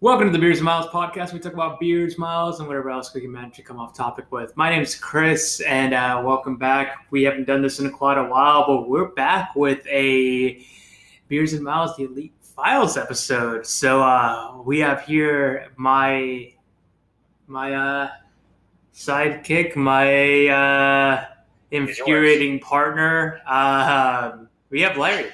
Welcome to the Beers and Miles podcast. We talk about beers, miles, and whatever else we can manage to come off topic with. My name is Chris, and uh, welcome back. We haven't done this in quite a while, but we're back with a Beers and Miles, the Elite Files episode. So uh, we have here my my uh, sidekick, my uh, infuriating partner. Uh, we have Larry.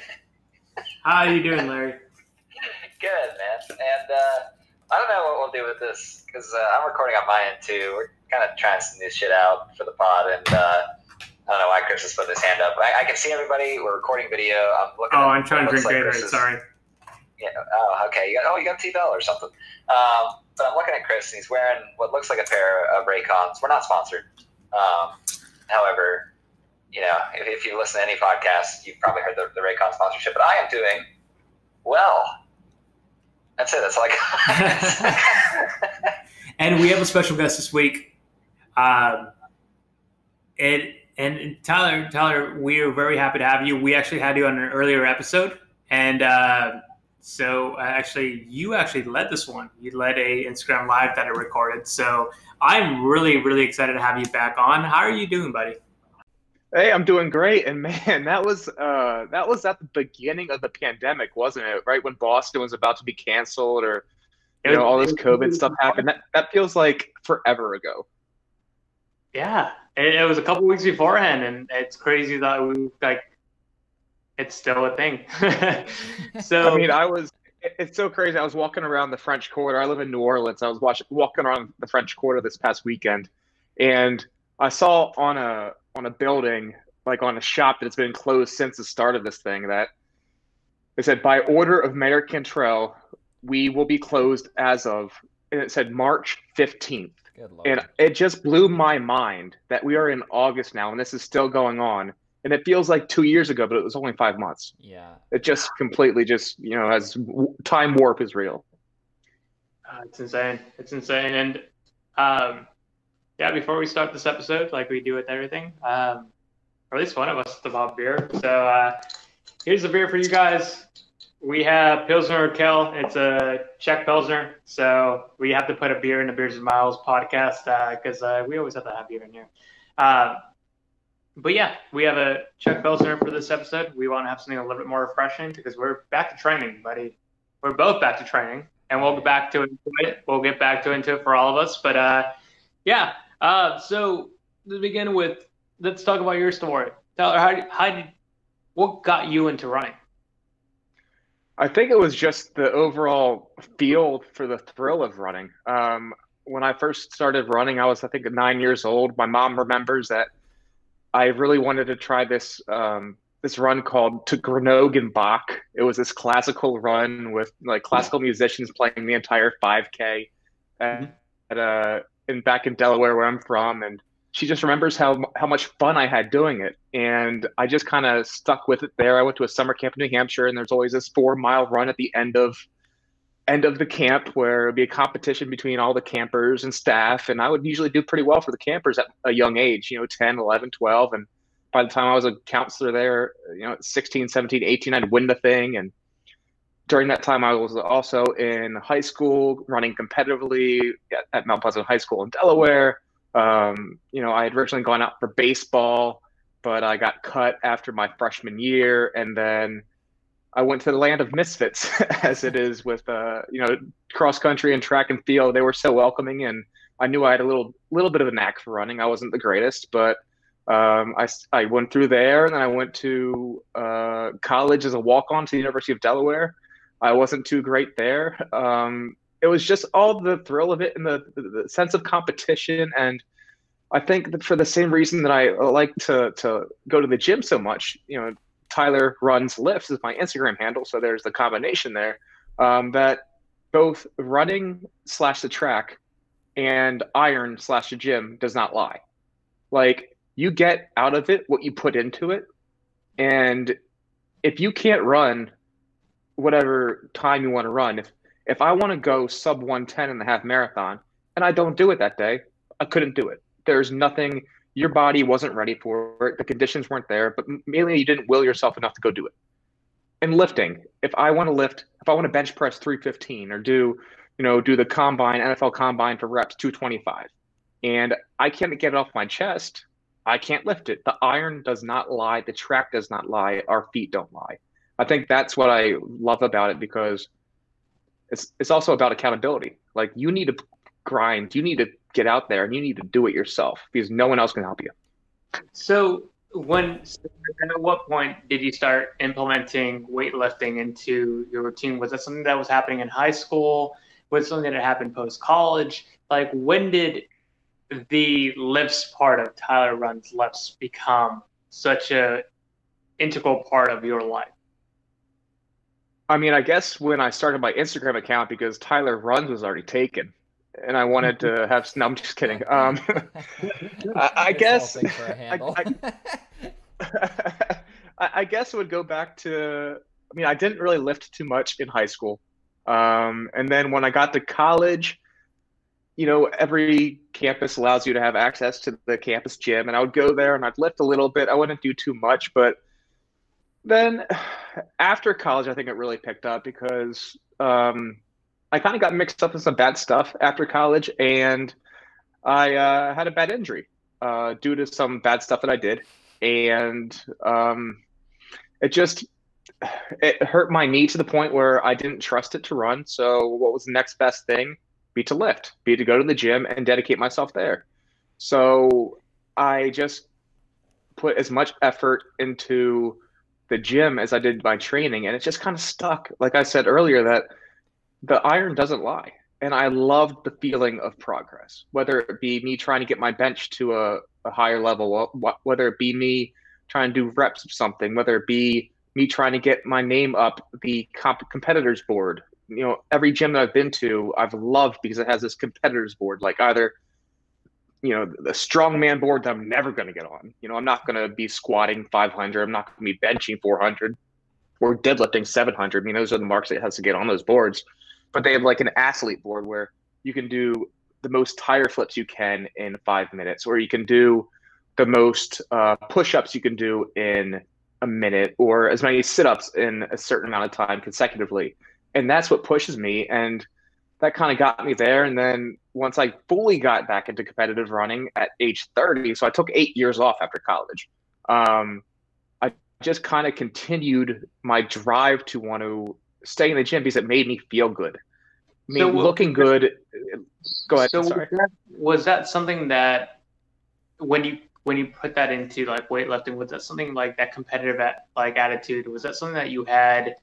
How are you doing, Larry? Good, man. And uh, I don't know what we'll do with this because uh, I'm recording on my end too. We're kind of trying some new shit out for the pod, and uh, I don't know why Chris has put his hand up. I, I can see everybody. We're recording video. I'm looking. Oh, at I'm trying to drink looks Gatorade. Chris's- Sorry. Yeah. Oh, okay. You got, oh, you got T-Bell or something. Um, but I'm looking at Chris, and he's wearing what looks like a pair of Raycons. We're not sponsored. Um, however, you know, if, if you listen to any podcast, you've probably heard the, the Raycon sponsorship. But I am doing well. That's it. That's like. And we have a special guest this week. Um, and and Tyler, Tyler, we are very happy to have you. We actually had you on an earlier episode, and uh, so uh, actually, you actually led this one. You led a Instagram live that I recorded. So I'm really, really excited to have you back on. How are you doing, buddy? Hey, I'm doing great. And man, that was uh that was at the beginning of the pandemic, wasn't it? Right when Boston was about to be canceled or you know, all this COVID stuff happened. That that feels like forever ago. Yeah, it, it was a couple weeks beforehand, and it's crazy that we like. It's still a thing. so I mean, I was it's so crazy. I was walking around the French Quarter. I live in New Orleans. I was watching walking around the French Quarter this past weekend and I saw on a on a building, like on a shop that's been closed since the start of this thing that they said by order of Mayor Cantrell, we will be closed as of and it said March 15th. Good. And it just blew my mind that we are in August now and this is still going on. And it feels like two years ago, but it was only five months. yeah. It just completely just, you know, as time warp is real. Uh, it's insane. It's insane. And um, yeah, before we start this episode, like we do with everything, um, or at least one of us is Bob beer. So uh, here's the beer for you guys. We have Pilsner Urquell. It's a Czech Pilsner. So we have to put a beer in the Beers and Miles podcast because uh, we always have to have beer in here. Um, but yeah, we have a Czech Pilsner for this episode. We want to have something a little bit more refreshing because we're back to training, buddy. We're both back to training and we'll get back to it. We'll get back to into it for all of us. But uh, yeah, uh, so to begin with, let's talk about your story. Tyler, how, how did what got you into running? I think it was just the overall feel for the thrill of running. Um, when I first started running, I was, I think, nine years old. My mom remembers that I really wanted to try this um, this run called to Grenoble and Bach. It was this classical run with like classical musicians playing the entire 5K at, at uh, in back in Delaware where I'm from, and she just remembers how how much fun I had doing it, and I just kind of stuck with it there. I went to a summer camp in New Hampshire, and there's always this four mile run at the end of end of the camp where it'd be a competition between all the campers and staff. And i would usually do pretty well for the campers at a young age you know 10 11 12 and by the time i was a counselor there you know 16 17 18 i'd win the thing. And during that time i was also in high school running competitively at, at mount pleasant high school in delaware um, you know i had originally gone out for baseball but i got cut after my freshman year and then I went to the land of misfits, as it is with uh, you know cross country and track and field. They were so welcoming, and I knew I had a little little bit of a knack for running. I wasn't the greatest, but um, I I went through there, and then I went to uh, college as a walk on to the University of Delaware. I wasn't too great there. Um, it was just all the thrill of it and the, the, sense of competition and. I think that for the same reason that I like to to go to the gym so much, you know, Tyler runs lifts is my Instagram handle. So there's the combination there um, that both running slash the track and iron slash the gym does not lie. Like you get out of it what you put into it. And if you can't run whatever time you want to run, if, if I want to go sub 110 in the half marathon and I don't do it that day, I couldn't do it. There's nothing your body wasn't ready for it. The conditions weren't there, but mainly you didn't will yourself enough to go do it. And lifting, if I want to lift, if I want to bench press 315 or do you know, do the combine, NFL combine for reps 225. And I can't get it off my chest. I can't lift it. The iron does not lie. The track does not lie. Our feet don't lie. I think that's what I love about it because it's it's also about accountability. Like you need to grind, you need to get out there, and you need to do it yourself because no one else can help you. So when at what point did you start implementing weightlifting into your routine? Was that something that was happening in high school? Was something that happened post college? Like when did the lifts part of Tyler Runs Lifts become such a integral part of your life? I mean, I guess when I started my Instagram account because Tyler Runs was already taken, and I wanted to have. No, I'm just kidding. Um, I, I guess. I, I, I, guess it would go back to. I mean, I didn't really lift too much in high school, um, and then when I got to college, you know, every campus allows you to have access to the campus gym, and I would go there and I'd lift a little bit. I wouldn't do too much, but then after college, I think it really picked up because um, I kind of got mixed up in some bad stuff after college, and I uh, had a bad injury uh, due to some bad stuff that I did, and um, it just it hurt my knee to the point where I didn't trust it to run. So what was the next best thing? Be to lift, be to go to the gym and dedicate myself there. So I just put as much effort into the gym as I did my training, and it just kind of stuck. Like I said earlier, that the iron doesn't lie, and I loved the feeling of progress. Whether it be me trying to get my bench to a, a higher level, whether it be me trying to do reps of something, whether it be me trying to get my name up the comp- competitors board. You know, every gym that I've been to, I've loved because it has this competitors board. Like either you know the strongman board that I'm never going to get on. You know, I'm not going to be squatting 500. I'm not going to be benching 400 or deadlifting 700. I mean, those are the marks it has to get on those boards. But they have like an athlete board where you can do the most tire flips you can in five minutes, or you can do the most uh, push-ups you can do in a minute, or as many sit-ups in a certain amount of time consecutively. And that's what pushes me. And that kind of got me there. And then once I fully got back into competitive running at age 30, so I took eight years off after college. Um, I just kind of continued my drive to want to stay in the gym because it made me feel good. I mean, so, looking good. Go ahead. So was that, was that something that when you when you put that into like weightlifting, was that something like that competitive at, like attitude? Was that something that you had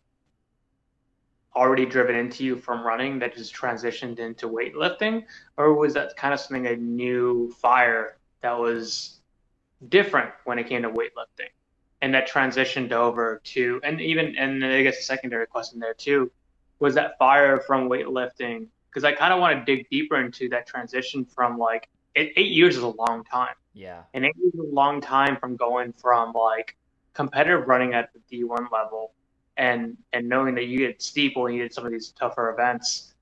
already driven into you from running that just transitioned into weightlifting, or was that kind of something a new fire that was different when it came to weightlifting, and that transitioned over to and even and I guess a secondary question there too was that fire from weightlifting? Because I kind of want to dig deeper into that transition from like eight, eight years is a long time. Yeah, and eight years is a long time from going from like competitive running at the D1 level and and knowing that you did steeple and you did some of these tougher events,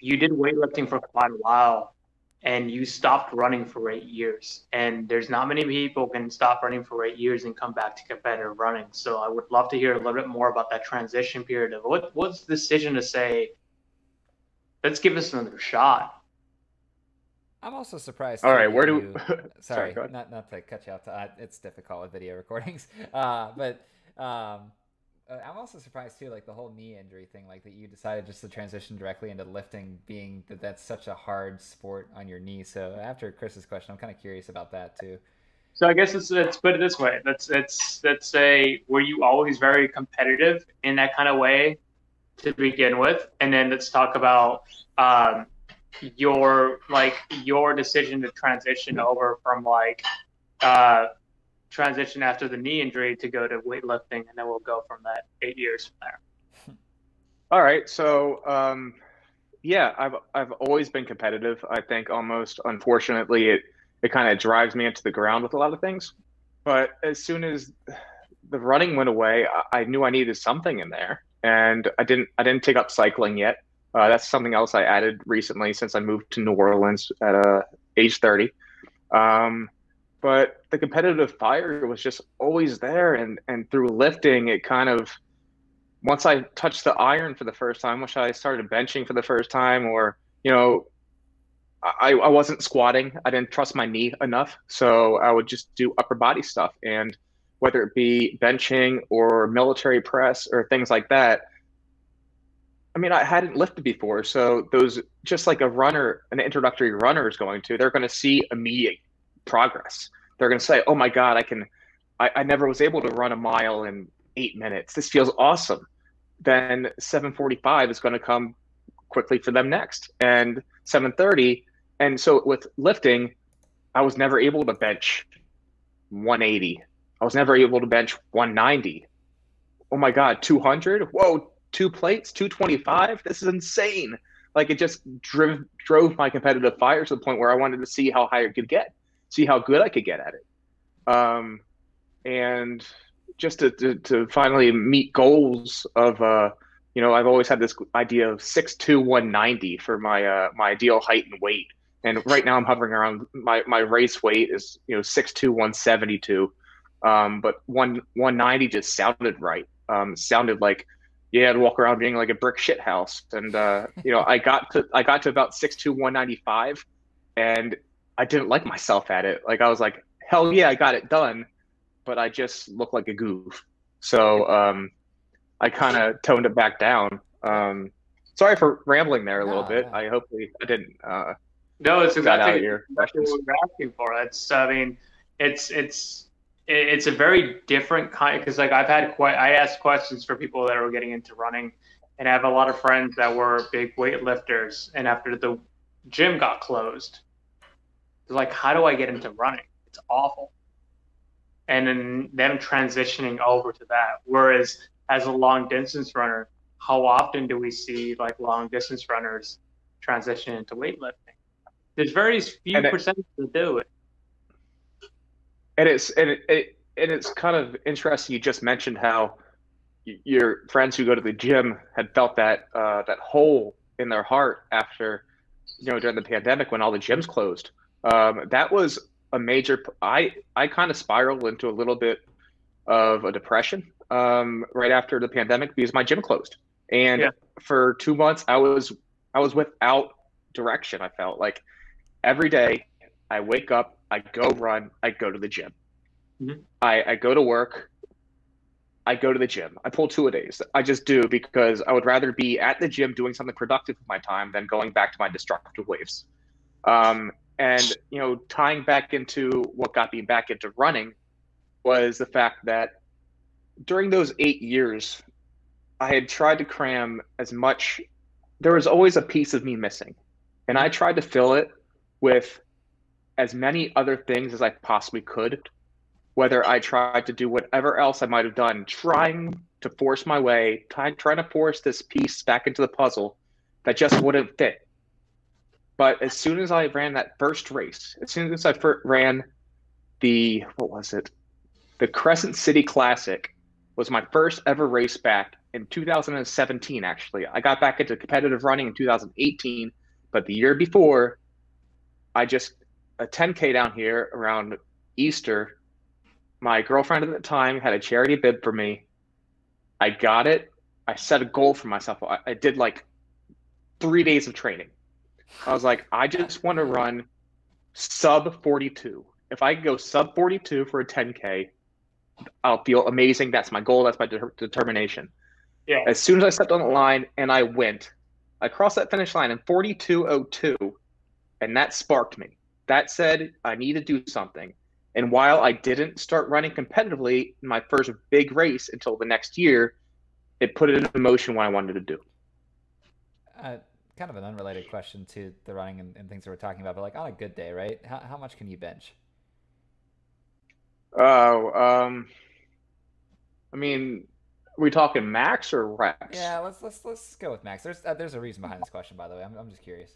you did weightlifting for quite a while, and you stopped running for eight years. And there's not many people can stop running for eight years and come back to competitive running. So I would love to hear a little bit more about that transition period of what what's the decision to say, let's give this another shot. I'm also surprised. All right, where do? You... Sorry, Sorry not not to cut you off. Uh, it's difficult with video recordings, uh, but um, uh, I'm also surprised too, like the whole knee injury thing, like that you decided just to transition directly into lifting, being that that's such a hard sport on your knee. So after Chris's question, I'm kind of curious about that too. So I guess let's, let's put it this way: let's let's let's say were you always very competitive in that kind of way to begin with, and then let's talk about um, your like your decision to transition over from like uh, transition after the knee injury to go to weightlifting, and then we'll go from that eight years from there. All right. So, um, yeah, I've I've always been competitive. I think almost unfortunately it it kind of drives me into the ground with a lot of things. But as soon as the running went away, I, I knew I needed something in there, and I didn't I didn't take up cycling yet. Uh, that's something else I added recently since I moved to New Orleans at uh, age 30. Um, but the competitive fire was just always there and and through lifting it kind of once I touched the iron for the first time, once I started benching for the first time, or you know, I, I wasn't squatting. I didn't trust my knee enough, so I would just do upper body stuff, and whether it be benching or military press or things like that. I mean, I hadn't lifted before, so those just like a runner, an introductory runner is going to, they're going to see immediate progress. They're going to say, "Oh my God, I can! I, I never was able to run a mile in eight minutes. This feels awesome." then 745 is going to come quickly for them next and 730 and so with lifting i was never able to bench 180 i was never able to bench 190 oh my god 200 whoa two plates 225 this is insane like it just drove drove my competitive fire to the point where i wanted to see how high it could get see how good i could get at it. Um, and just to, to, to finally meet goals of uh, you know I've always had this idea of six two one ninety for my uh, my ideal height and weight, and right now I'm hovering around my my race weight is you know six two one seventy two, um, but one one ninety just sounded right. Um, sounded like yeah, I'd walk around being like a brick shit house, and uh, you know I got to I got to about six two one ninety five, and I didn't like myself at it. Like I was like hell yeah, I got it done but I just look like a goof. So um, I kind of toned it back down. Um, sorry for rambling there a little bit. I hopefully I didn't. Uh, no, it's exactly, your exactly what we're asking for. It's I mean, it's it's it's a very different kind because like I've had quite I asked questions for people that are getting into running, and I have a lot of friends that were big weightlifters, and after the gym got closed, they're like, how do I get into running? It's awful and then them transitioning over to that. Whereas as a long distance runner, how often do we see like long distance runners transition into weightlifting? There's very few and percent that do it. And it's and it, it and it's kind of interesting. You just mentioned how your friends who go to the gym had felt that uh, that hole in their heart after you know during the pandemic when all the gyms closed. Um, that was a major. I I kind of spiraled into a little bit of a depression um, right after the pandemic because my gym closed, and yeah. for two months I was I was without direction. I felt like every day I wake up, I go run, I go to the gym. Mm-hmm. I, I go to work, I go to the gym. I pull two a days. I just do because I would rather be at the gym doing something productive with my time than going back to my destructive waves. Um, and you know, tying back into what got me back into running was the fact that during those eight years, I had tried to cram as much. There was always a piece of me missing, and I tried to fill it with as many other things as I possibly could. Whether I tried to do whatever else I might have done, trying to force my way, trying to force this piece back into the puzzle that just wouldn't fit but as soon as I ran that first race, as soon as I ran the what was it, the Crescent City Classic, was my first ever race back in 2017. Actually, I got back into competitive running in 2018, but the year before, I just a 10k down here around Easter. My girlfriend at the time had a charity bib for me. I got it. I set a goal for myself. I, I did like three days of training I was like, I just want to run sub 42. If I go sub 42 for a 10K, I'll feel amazing. That's my goal. That's my de- determination. Yeah. As soon as I stepped on the line and I went, I crossed that finish line in 42.02, and that sparked me. That said, I need to do something. And while I didn't start running competitively in my first big race until the next year, it put it into motion what I wanted to do. Uh, kind of an unrelated question to the running and, and, things that we're talking about, but like on a good day, right? How, how much can you bench? Oh, um, I mean, are we talking max or reps? Yeah, let's let's let's go with max. There's uh, there's a reason behind this question, by the way. I'm I'm just curious.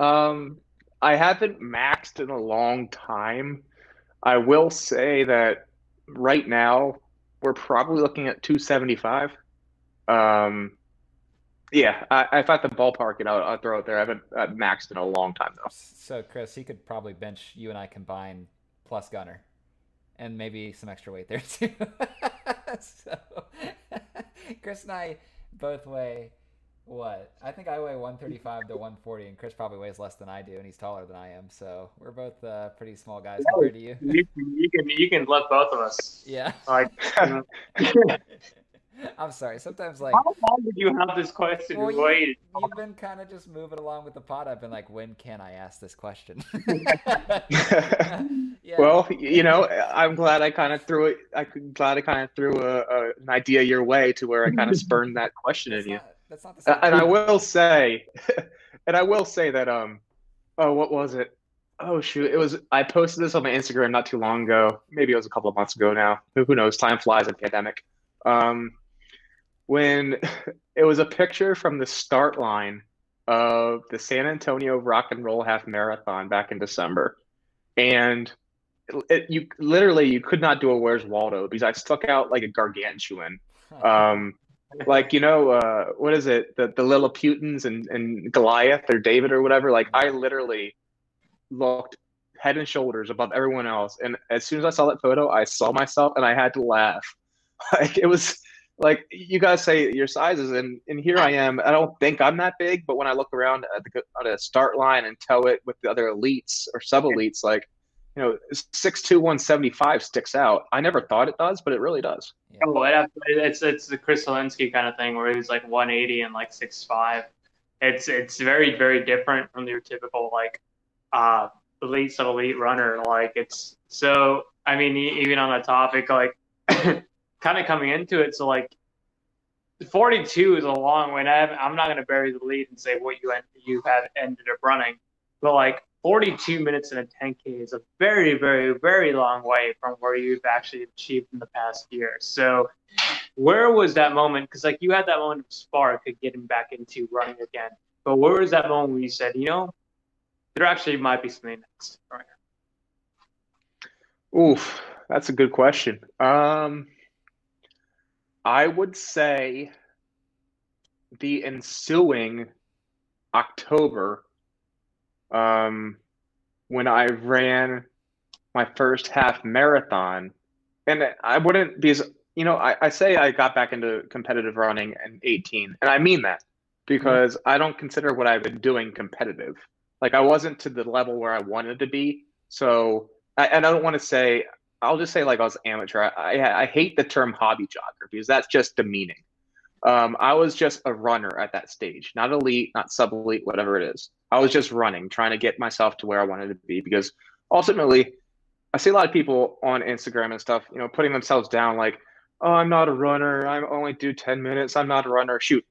Um, I haven't maxed in a long time. I will say that right now we're probably looking at 275. Um, yeah, I, if I have to ballpark it, I'll, I'll throw it there. I haven't uh, maxed in a long time though. So Chris, he could probably bench you and I combine plus Gunner, and maybe some extra weight there too. so, Chris and I both weigh what? I think I weigh 135 to 140, and Chris probably weighs less than I do, and he's taller than I am. So we're both uh, pretty small guys compared to you. You, you can you can lift both of us. Yeah. Like, you know. I'm sorry. Sometimes like how long did you have this question well, you, waited? you've been kind of just moving along with the pod. I've been like, when can I ask this question? yeah. Well, you know, I'm glad I kind of threw it. I'm glad I kind of threw a, a, an idea your way to where I kind of spurned that question that's in you. not, that's not the same. And I will say, and I will say that um, oh, what was it? Oh shoot, it was. I posted this on my Instagram not too long ago. Maybe it was a couple of months ago now. Who, who knows? Time flies in pandemic. Um, when it was a picture from the start line of the San Antonio Rock and Roll Half Marathon back in December, and it, you literally you could not do a Where's Waldo because I stuck out like a gargantuan. Um, like you know uh, what is it the the Lilliputians and and Goliath or David or whatever. Like I literally looked head and shoulders above everyone else, and as soon as I saw that photo, I saw myself and I had to laugh. Like it was like you guys say your sizes and and here i am i don't think i'm that big but when i look around at the at a start line and tell it with the other elites or sub elites like you know 62175 sticks out i never thought it does but it really does Yeah. Oh, it, it's it's the Chris Zelinsky kind of thing where he's like 180 and like 6'5. It's it's very very different from your typical like uh elite sub elite runner. Like it's so I mean e- even on the topic like kind of coming into it. So like 42 is a long way. I I'm not going to bury the lead and say what you end, you have ended up running, but like 42 minutes in a 10K is a very, very, very long way from where you've actually achieved in the past year. So, where was that moment? Because like you had that moment of spark of getting back into running again, but where was that moment where you said, you know, there actually might be something next? Right. oof that's a good question um i would say the ensuing october um when i ran my first half marathon and i wouldn't because you know I, I say i got back into competitive running in 18 and i mean that because i don't consider what i've been doing competitive. Like i wasn't to the level where i wanted to be. So I, and i don't want to say i'll just say like i was amateur. I, I, hate the term hobby jogger because that's just demeaning. Um, i was just a runner at that stage not elite not sub elite whatever it is. I was just running trying to get myself to where i wanted to be because ultimately i see a lot of people on instagram and stuff you know putting themselves down like oh i'm not a runner. I only do 10 minutes. I'm not a runner. Shoot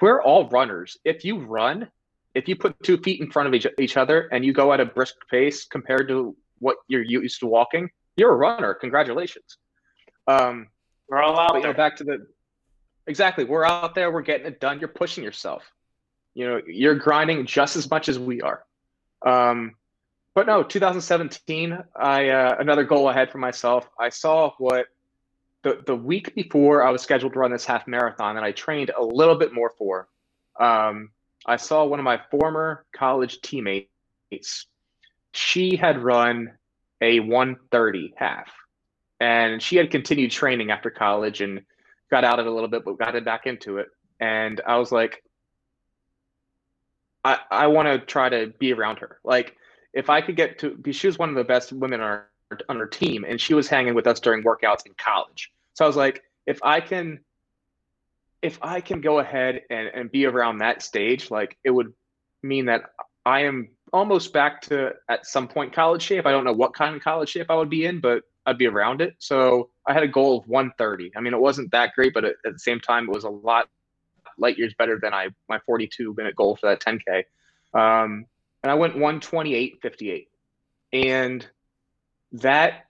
we're all runners. If you run if you put two feet in front of each, each other and you go at a brisk pace compared to what you're used to walking you're a runner. Congratulations. Um, We're all out but you know there. back to the exactly. We're out there. We're getting it done. You're pushing yourself. You know you're grinding just as much as we are. Um, but no 2017 i uh, another goal i had for myself. I saw what the, the week before i was scheduled to run this half marathon and i trained a little bit more for um, i saw one of my former college teammates. She had run a 130 half. And she had continued training after college and got out of it a little bit but got it back into it. And i was like i i want to try to be around her. Like if i could get to she was one of the best women on our on team and she was hanging with us during workouts in college. So i was like if i can if i can go ahead and, and be around that stage like it would mean that i am almost back to at some point college shape i don't know what kind of college shape i would be in but I'd be around it. So I had a goal of 130. I mean, it wasn't that great, but at, at the same time, it was a lot light years better than I my 42 minute goal for that 10k. Um, and I went 128.58, and that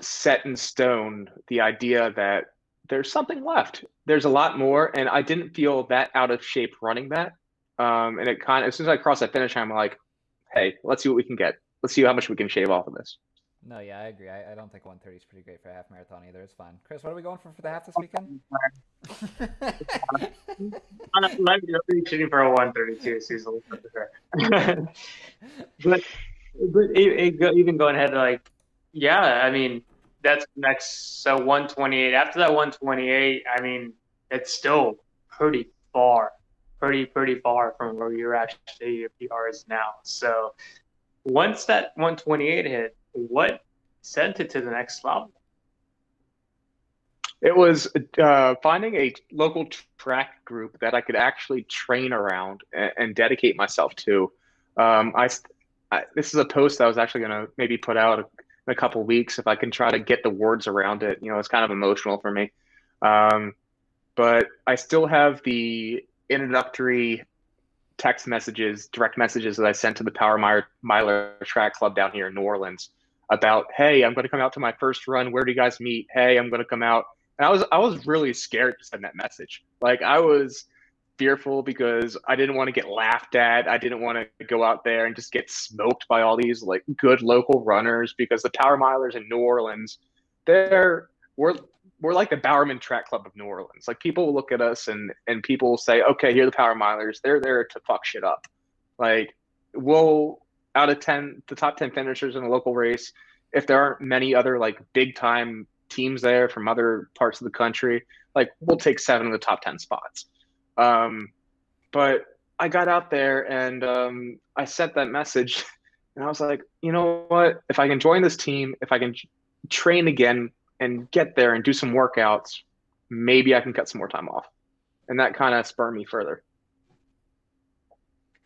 set in stone the idea that there's something left. There's a lot more, and I didn't feel that out of shape running that. Um, and it kind of as soon as I cross that finish line, I'm like, hey, let's see what we can get. Let's see how much we can shave off of this. No, yeah, I agree. I, I don't think 130 is pretty great for a half marathon either. It's fun. Chris, what are we going for for the half this weekend? I'm not shooting for a 132 season but but e- e- go- even going ahead, like, yeah, I mean, that's next. So 128. After that 128, I mean, it's still pretty far, pretty pretty far from where you're actually your PR is now. So once that 128 hit, what sent it to the next level? It was uh, finding a local track group that I could actually train around and, and dedicate myself to. Um, I, I, this is a post I was actually going to maybe put out in a couple weeks if I can try to get the words around it. You know, it's kind of emotional for me. Um, but I still have the introductory text messages, direct messages that I sent to the Power Miler Track Club down here in New Orleans about, hey, I'm going to come out to my first run. Where do you guys meet? Hey, I'm going to come out and I was I was really scared to send that message. Like I was fearful because I didn't want to get laughed at. I didn't want to go out there and just get smoked by all these like good local runners because the Power Milers in New Orleans, they're we're we're like the Bowerman Track Club of New Orleans. Like people will look at us and and people will say, okay, here are the Power Milers. They're there to fuck shit up. Like we'll out of ten, the top ten finishers in a local race, if there aren't many other like big time teams there from other parts of the country, like we'll take seven of the top 10 spots. Um, but I got out there and um, I sent that message and I was like, you know what? If I can join this team, if I can train again and get there and do some workouts, maybe I can cut some more time off. And that kind of spurred me further.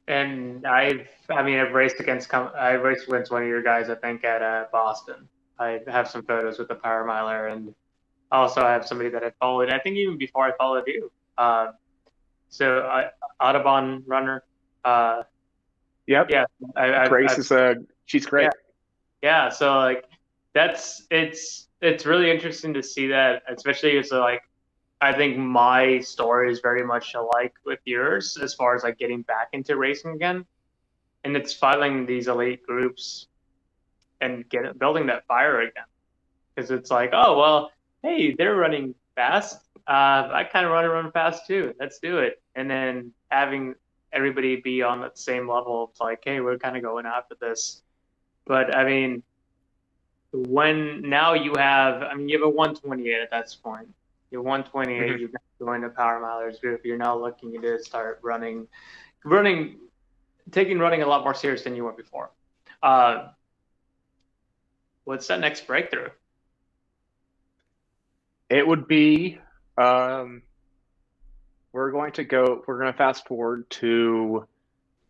And I've, I mean, I've raced against, I've raced against one of your guys, I think, at uh, Boston. I have some photos with the Power Miler, and also I have somebody that I followed. I think even before I followed you. Uh, so I, Audubon runner. Uh, yep. Yeah. I, I, Grace I, is a she's great. Yeah. yeah. So like that's it's it's really interesting to see that, especially as like I think my story is very much alike with yours as far as like getting back into racing again. And it's filing these elite groups and get building that fire again. Because it's like, oh well, hey, they're running fast. Uh, I kind of want to run fast too. Let's do it. And then having everybody be on the same level, it's like, hey, we're kind of going after this. But I mean, when now you have, I mean, you have a 128 at that point. You're 128. Mm-hmm. You've joined the Power Milers group. You're now looking to start running, running, taking running a lot more serious than you were before. Uh, what's that next breakthrough? It would be um, we're going to go we're going to fast forward to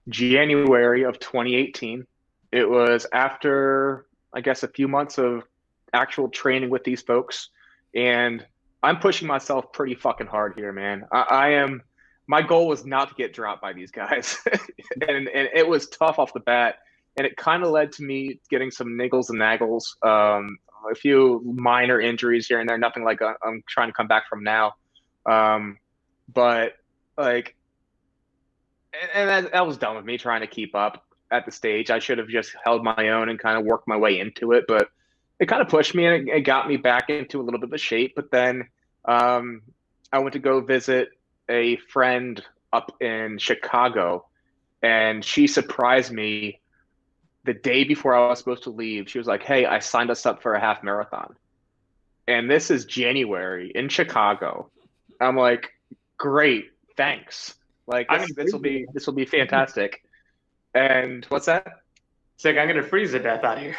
January of 2018. It was after I guess a few months of actual training with these folks and I'm pushing myself pretty fucking hard here, man. I, I am my goal was not to get dropped by these guys. and, and it was tough off the bat and it kind of led to me getting some niggles and naggles, um, a few minor injuries here and there. Nothing like I'm trying to come back from now, um, but like, and, and that, that was done with me trying to keep up at the stage. I should have just held my own and kind of worked my way into it, but it kind of pushed me and it, it got me back into a little bit of shape. But then um, I went to go visit a friend up in Chicago, and she surprised me the day before I was supposed to leave, she was like, "Hey, I signed us up for a half marathon." And this is January in Chicago. I'm like, "Great, thanks." Like this, this will be this will be fantastic. And what's that? It's like I'm gonna freeze to death out here.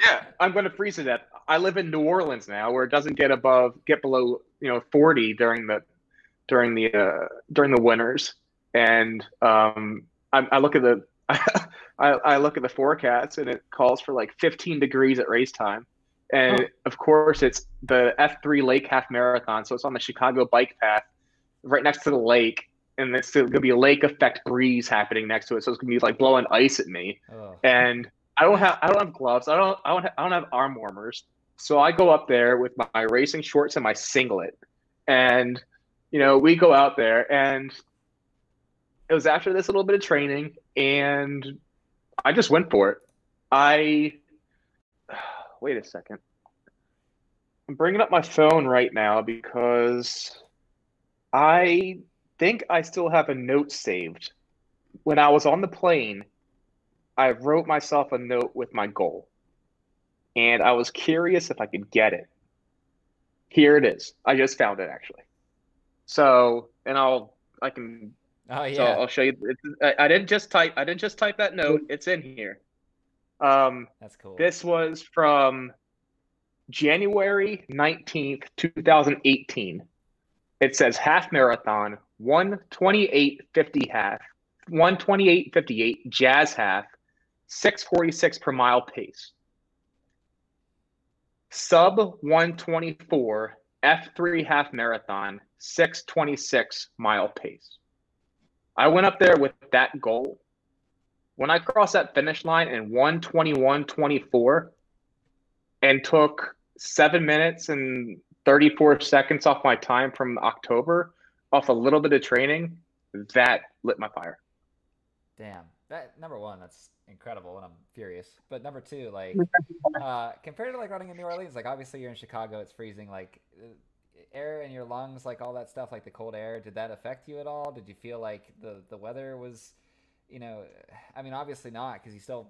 Yeah, I'm gonna freeze to death. I live in New Orleans now, where it doesn't get above get below you know 40 during the during the uh, during the winters, and um, I, I look at the I, I look at the forecast and it calls for like 15 degrees at race time. And oh. of course, it's the F3 Lake Half Marathon. So it's on the Chicago bike path right next to the lake. And it's going to be a lake effect breeze happening next to it. So it's going to be like blowing ice at me. Oh. And I don't have I don't have gloves. I don't I don't have, I don't have arm warmers. So I go up there with my racing shorts and my singlet. And you know, we go out there and it was after this little bit of training and I just went for it. I wait a second. I'm bringing up my phone right now because I think I still have a note saved. When I was on the plane, I wrote myself a note with my goal. and I was curious if I could get it. Here it is. I just found it actually. So, and I'll I can. Oh yeah. So I'll show you. I, I didn't just type. I didn't just type that note. It's in here. Um, That's cool. this was from January 19th, 2018. It says half marathon, 128.50 half, 128.58 jazz half, 646 per mile pace. Sub 124 F3 half marathon, 626 mile pace. I went up there with that goal. When I crossed that finish line in 121.24 and took seven minutes and 34 seconds off my time from October, off a little bit of training, that lit my fire. Damn. That number one, that's incredible, and I'm furious. But number two, like uh, compared to like running in New Orleans, like obviously you're in Chicago, it's freezing. Like uh, air in your lungs, like all that stuff, like the cold air. Did that affect you at all? Did you feel like the the weather was, you know, I mean, obviously not because you still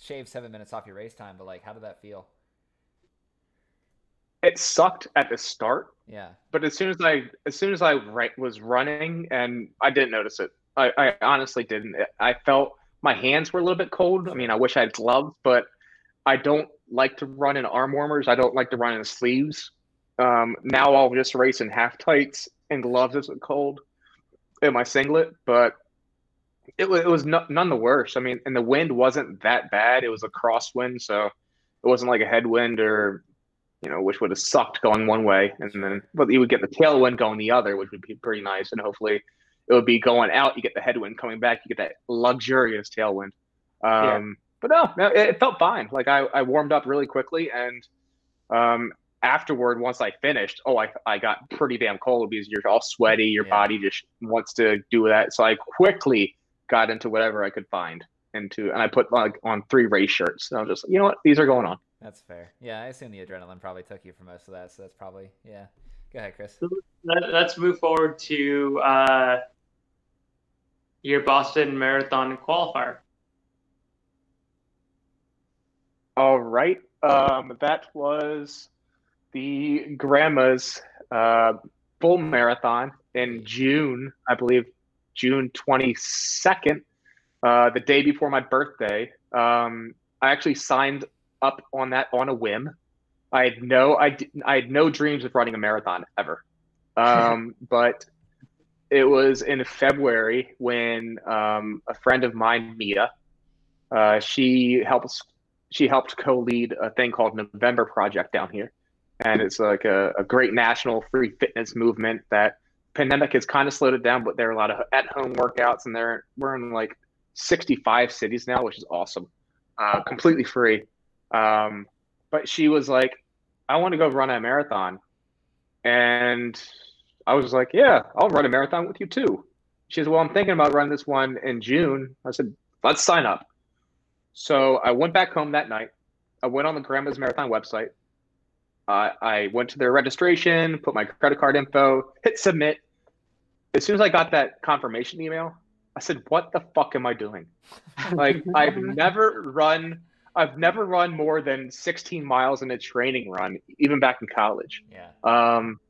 shaved seven minutes off your race time. But like, how did that feel? It sucked at the start, Yeah. but as soon as I as soon as I right, was running and I didn't notice it. I, I honestly didn't. I felt my hands were a little bit cold. I mean, I wish I had gloves, but I don't like to run in arm warmers. I don't like to run in sleeves. Um, now I'll just race in half tights and gloves if it's cold in my singlet, but it was it was no, none the worse. I mean, and the wind wasn't that bad. It was a crosswind, so it wasn't like a headwind or you know, which would have sucked going one way, and then but you would get the tailwind going the other, which would be pretty nice, and hopefully it would be going out. You get the headwind coming back. You get that luxurious tailwind. Um, Yeah. But no, no, it, it felt fine. Like I, I warmed up really quickly, and um, afterward, once I finished, oh, I, I got pretty damn cold because you're all sweaty. Your Yeah. body just wants to do that. So I quickly got into whatever I could find into, and I put like on three race shirts. And I was just, you know what, these are going on. That's fair. Yeah, I assume the adrenaline probably took you for most of that, so that's probably yeah. Go ahead, Chris. Let, let's move forward to uh, your Boston Marathon qualifier. All right. Um, that was the grandma's uh, full marathon in June, I believe, June 22nd, uh, the day before my birthday. Um, I actually signed up on that on a whim. I had no, I, did, I had no dreams of running a marathon ever. Um, but it was in February when um, a friend of mine, Mia, uh, she helps she helped co-lead a thing called November Project down here, and it's like a, a great national free fitness movement that pandemic has kind of slowed it down, but there are a lot of at-home workouts, and they're we're in like 65 cities now, which is awesome, uh, completely free. Um, but she was like, "I want to go run a marathon," and I was like, "Yeah, I'll run a marathon with you too." She said, "Well, I'm thinking about running this one in June." I said, "Let's sign up." So I went back home that night. I went on the Grandma's Marathon website. Uh, I went to their registration, put my credit card info, hit submit. As soon as I got that confirmation email, I said, "What the fuck am I doing?" Like I've never run. I've never run more than 16 miles in a training run, even back in college. Yeah. Um,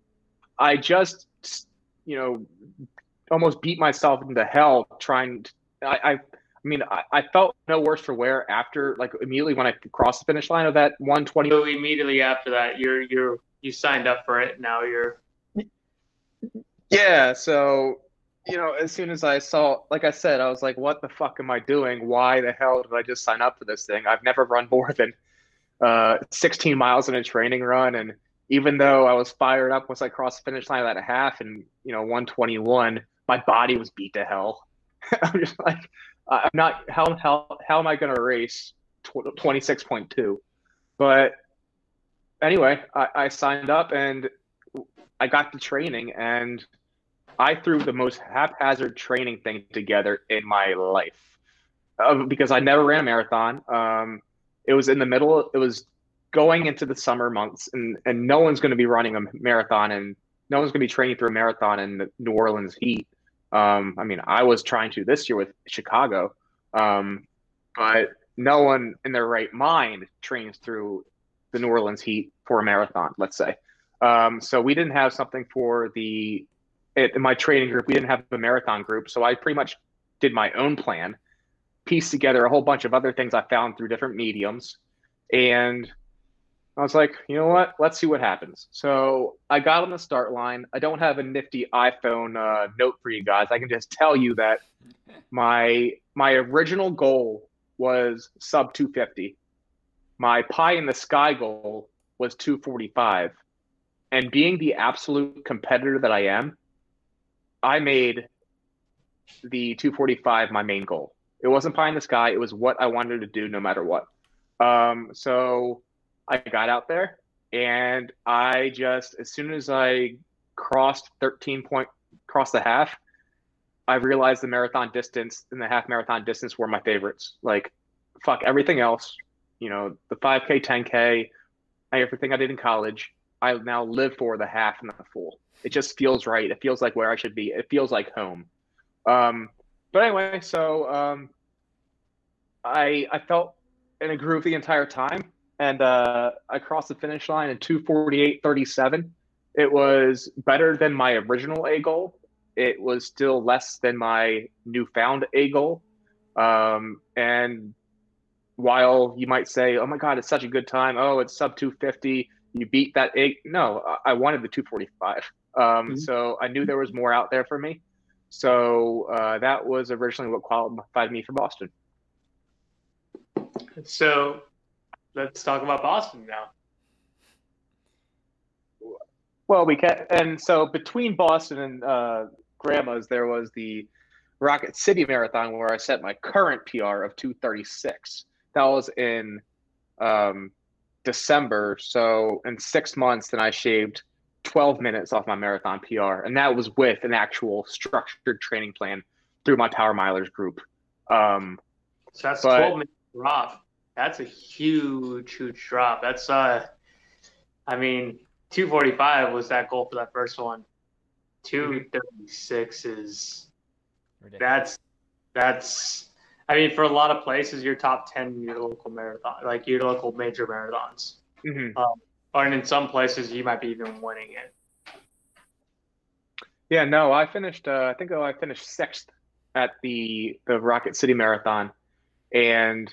I just, you know, almost beat myself into hell trying. To, I, I, I mean, I, I felt no worse for wear after, like, immediately when I crossed the finish line of that 120. So immediately after that, you're you're you signed up for it. Now you're Yeah, so you know, as soon as I saw, like I said, I was like, "What the fuck am I doing? Why the hell did I just sign up for this thing? I've never run more than uh, 16 miles in a training run, and even though I was fired up once I crossed the finish line at a half and you know 121, my body was beat to hell. I'm just like, I'm not. How how how am I going to race 26.2? But anyway, I, I signed up and I got the training and I threw the most haphazard training thing together in my life uh, because I never ran a marathon. Um, it was in the middle. It was going into the summer months, and and no one's going to be running a marathon, and no one's going to be training through a marathon in the New Orleans heat. Um, I mean, I was trying to this year with Chicago, um, but no one in their right mind trains through the New Orleans heat for a marathon, let's say. Um, so we didn't have something for the in my training group. We didn't have a marathon group, so I pretty much did my own plan, pieced together a whole bunch of other things I found through different mediums, and I was like, you know what? Let's see what happens. So I got on the start line. I don't have a nifty iPhone uh, note for you guys. I can just tell you that my my original goal was sub 250. My pie in the sky goal was 245. And being the absolute competitor that I am, I made the 245 my main goal. It wasn't pie in the sky. It was what I wanted to do no matter what. Um, so I got out there and I just, as soon as I crossed 13 point, crossed the half, I realized the marathon distance and the half marathon distance were my favorites. Like, fuck everything else. You know, the 5K, 10K, everything I did in college. I now live for the half and the full. It just feels right. It feels like where I should be. It feels like home. Um, but anyway, so um, I I felt in a groove the entire time, and uh, I crossed the finish line in 248.37. It was better than my original A goal. It was still less than my newfound A goal. Um, and while you might say, "Oh my God, it's such a good time," oh, it's sub 250 you beat that eight. No, I wanted the 245. Um, mm-hmm. So I knew there was more out there for me. So uh, that was originally what qualified me for Boston. So let's talk about Boston now. Well, we can, and so between Boston and uh, Grandma's, there was the Rocket City Marathon where I set my current PR of 236. That was in um, December. So in six months, then I shaved 12 minutes off my marathon PR. And that was with an actual structured training plan through my Power Milers group. Um, so that's but, 12 minutes drop. That's a huge, huge drop. That's, uh, I mean, 245 was that goal for that first one. 236 is, Ridiculous. that's, that's, I mean, for a lot of places, you're top ten in your local marathon, like your local major marathons. Mm-hmm. Um, and in some places, you might be even winning it. Yeah, no, I finished. Uh, I think oh, I finished sixth at the the Rocket City Marathon, and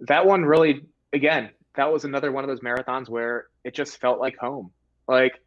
that one really, again, that was another one of those marathons where it just felt like home. Like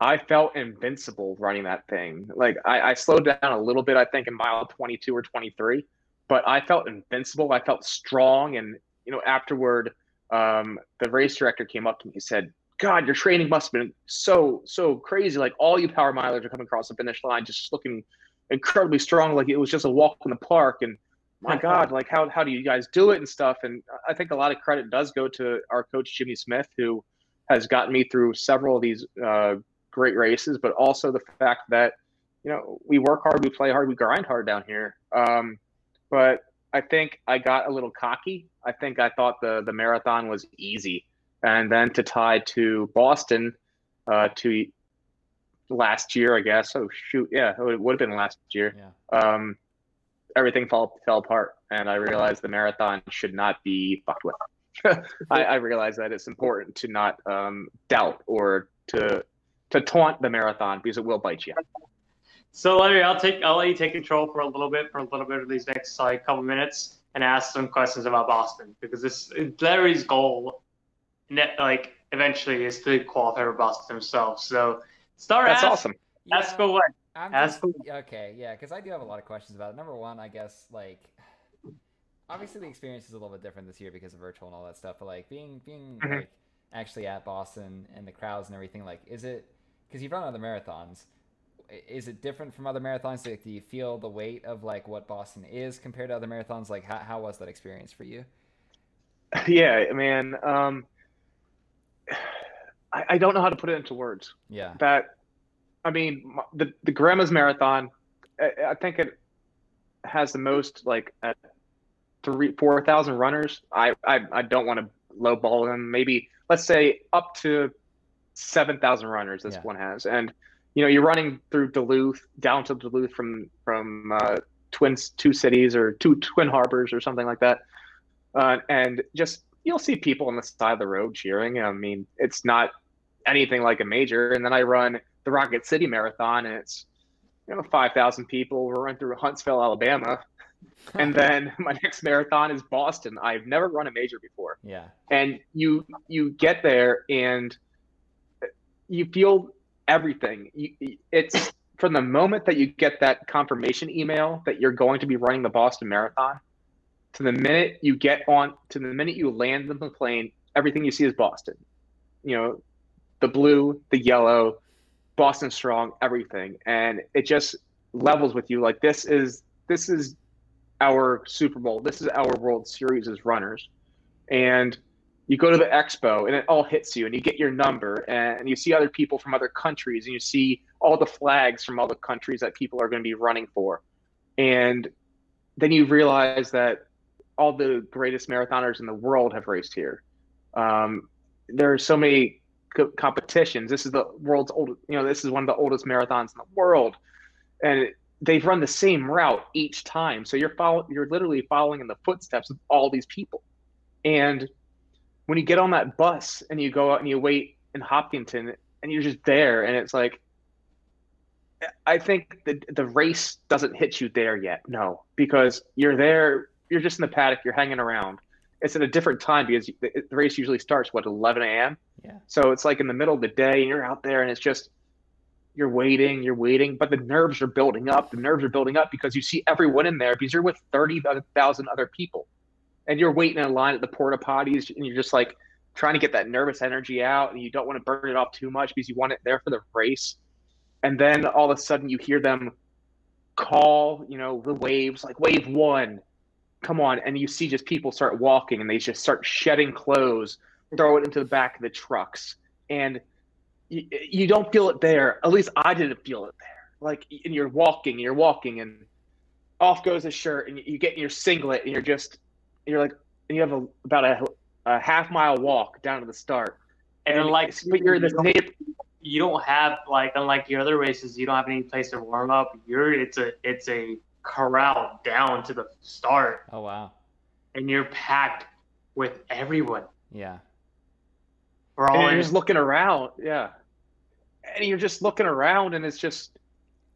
I felt invincible running that thing. Like I, I slowed down a little bit, I think, in mile twenty two or twenty three but I felt invincible. I felt strong. And, you know, afterward, um, the race director came up to me and said, God, your training must have been so, so crazy. Like all you power milers are coming across the finish line just looking incredibly strong. Like it was just a walk in the park. And my God, like how, how do you guys do it and stuff? And I think a lot of credit does go to our coach, Jimmy Smith, who has gotten me through several of these uh, great races, but also the fact that, you know, we work hard, we play hard, we grind hard down here. Um, but I think I got a little cocky. I think I thought the the marathon was easy, and then to tie to Boston, uh, to last year, I guess. Oh shoot, yeah, it would have been last year. Yeah. Um, everything fell fell apart, and I realized the marathon should not be fucked with. I, I realized that it's important to not um, doubt or to to taunt the marathon because it will bite you. So Larry, I'll take I'll let you take control for a little bit for a little bit of these next like couple minutes and ask some questions about Boston because this Larry's goal, net, like eventually, is to qualify for Boston himself. So start. That's ask, awesome. Ask yeah, away. I'm ask just, okay, yeah, because I do have a lot of questions about it. Number one, I guess like obviously the experience is a little bit different this year because of virtual and all that stuff. But like being being mm-hmm. like actually at Boston and the crowds and everything, like is it because you've run other marathons? Is it different from other marathons? Like, do you feel the weight of like what Boston is compared to other marathons? Like, how, how was that experience for you? Yeah, man. Um, I, I don't know how to put it into words. Yeah. That, I mean, the the Grandma's Marathon, I, I think it has the most like at three four thousand runners. I, I I don't want to lowball them. Maybe let's say up to seven thousand runners. This yeah. one has, and you know, you're running through Duluth down to Duluth from from uh, twin two cities or two twin harbors or something like that. uh, and just you'll see people on the side of the road cheering. I mean, it's not anything like a major. And then I run the Rocket City Marathon, and it's you know five thousand people. We're running through Huntsville, Alabama, and then my next marathon is Boston. I've never run a major before. Yeah. And you you get there and you feel everything. It's from the moment that you get that confirmation email that you're going to be running the Boston Marathon to the minute you get on to the minute you land in the plane, everything you see is Boston. You know, the blue, the yellow, Boston strong, everything. And it just levels with you like this is this is our Super Bowl. This is our World Series as runners. And you go to the expo and it all hits you and you get your number and you see other people from other countries and you see all the flags from all the countries that people are going to be running for. And then you realize that all the greatest marathoners in the world have raced here. Um, there are so many co- competitions. This is the world's old, you know, this is one of the oldest marathons in the world. And they've run the same route each time. So you're follow, you're literally following in the footsteps of all these people. And when you get on that bus and you go out and you wait in Hopkinton and you're just there and it's like I think the the race doesn't hit you there yet. No, because you're there, you're just in the paddock, you're hanging around. It's at a different time because the, the race usually starts what 11 a.m. Yeah. So it's like in the middle of the day and you're out there and it's just you're waiting, you're waiting, but the nerves are building up. The nerves are building up because you see everyone in there because you're with 30,000 other people and you're waiting in line at the porta potties and you're just like trying to get that nervous energy out and you don't want to burn it off too much because you want it there for the race. And then all of a sudden you hear them call, you know, the waves like wave one, come on. And you see just people start walking and they just start shedding clothes, throw it into the back of the trucks. And you, you don't feel it there. At least I didn't feel it there. Like, and you're walking, you're walking, and off goes a shirt, and you get in your singlet, and you're just, you're like, and you have a, about a, a half mile walk down to the start, and, and like, but you're this native. You don't have like unlike your other races, you don't have any place to warm up. You're it's a it's a corral down to the start. Oh wow! And you're packed with everyone. Yeah. We're all and you're just looking around, yeah. And you're just looking around, and it's just,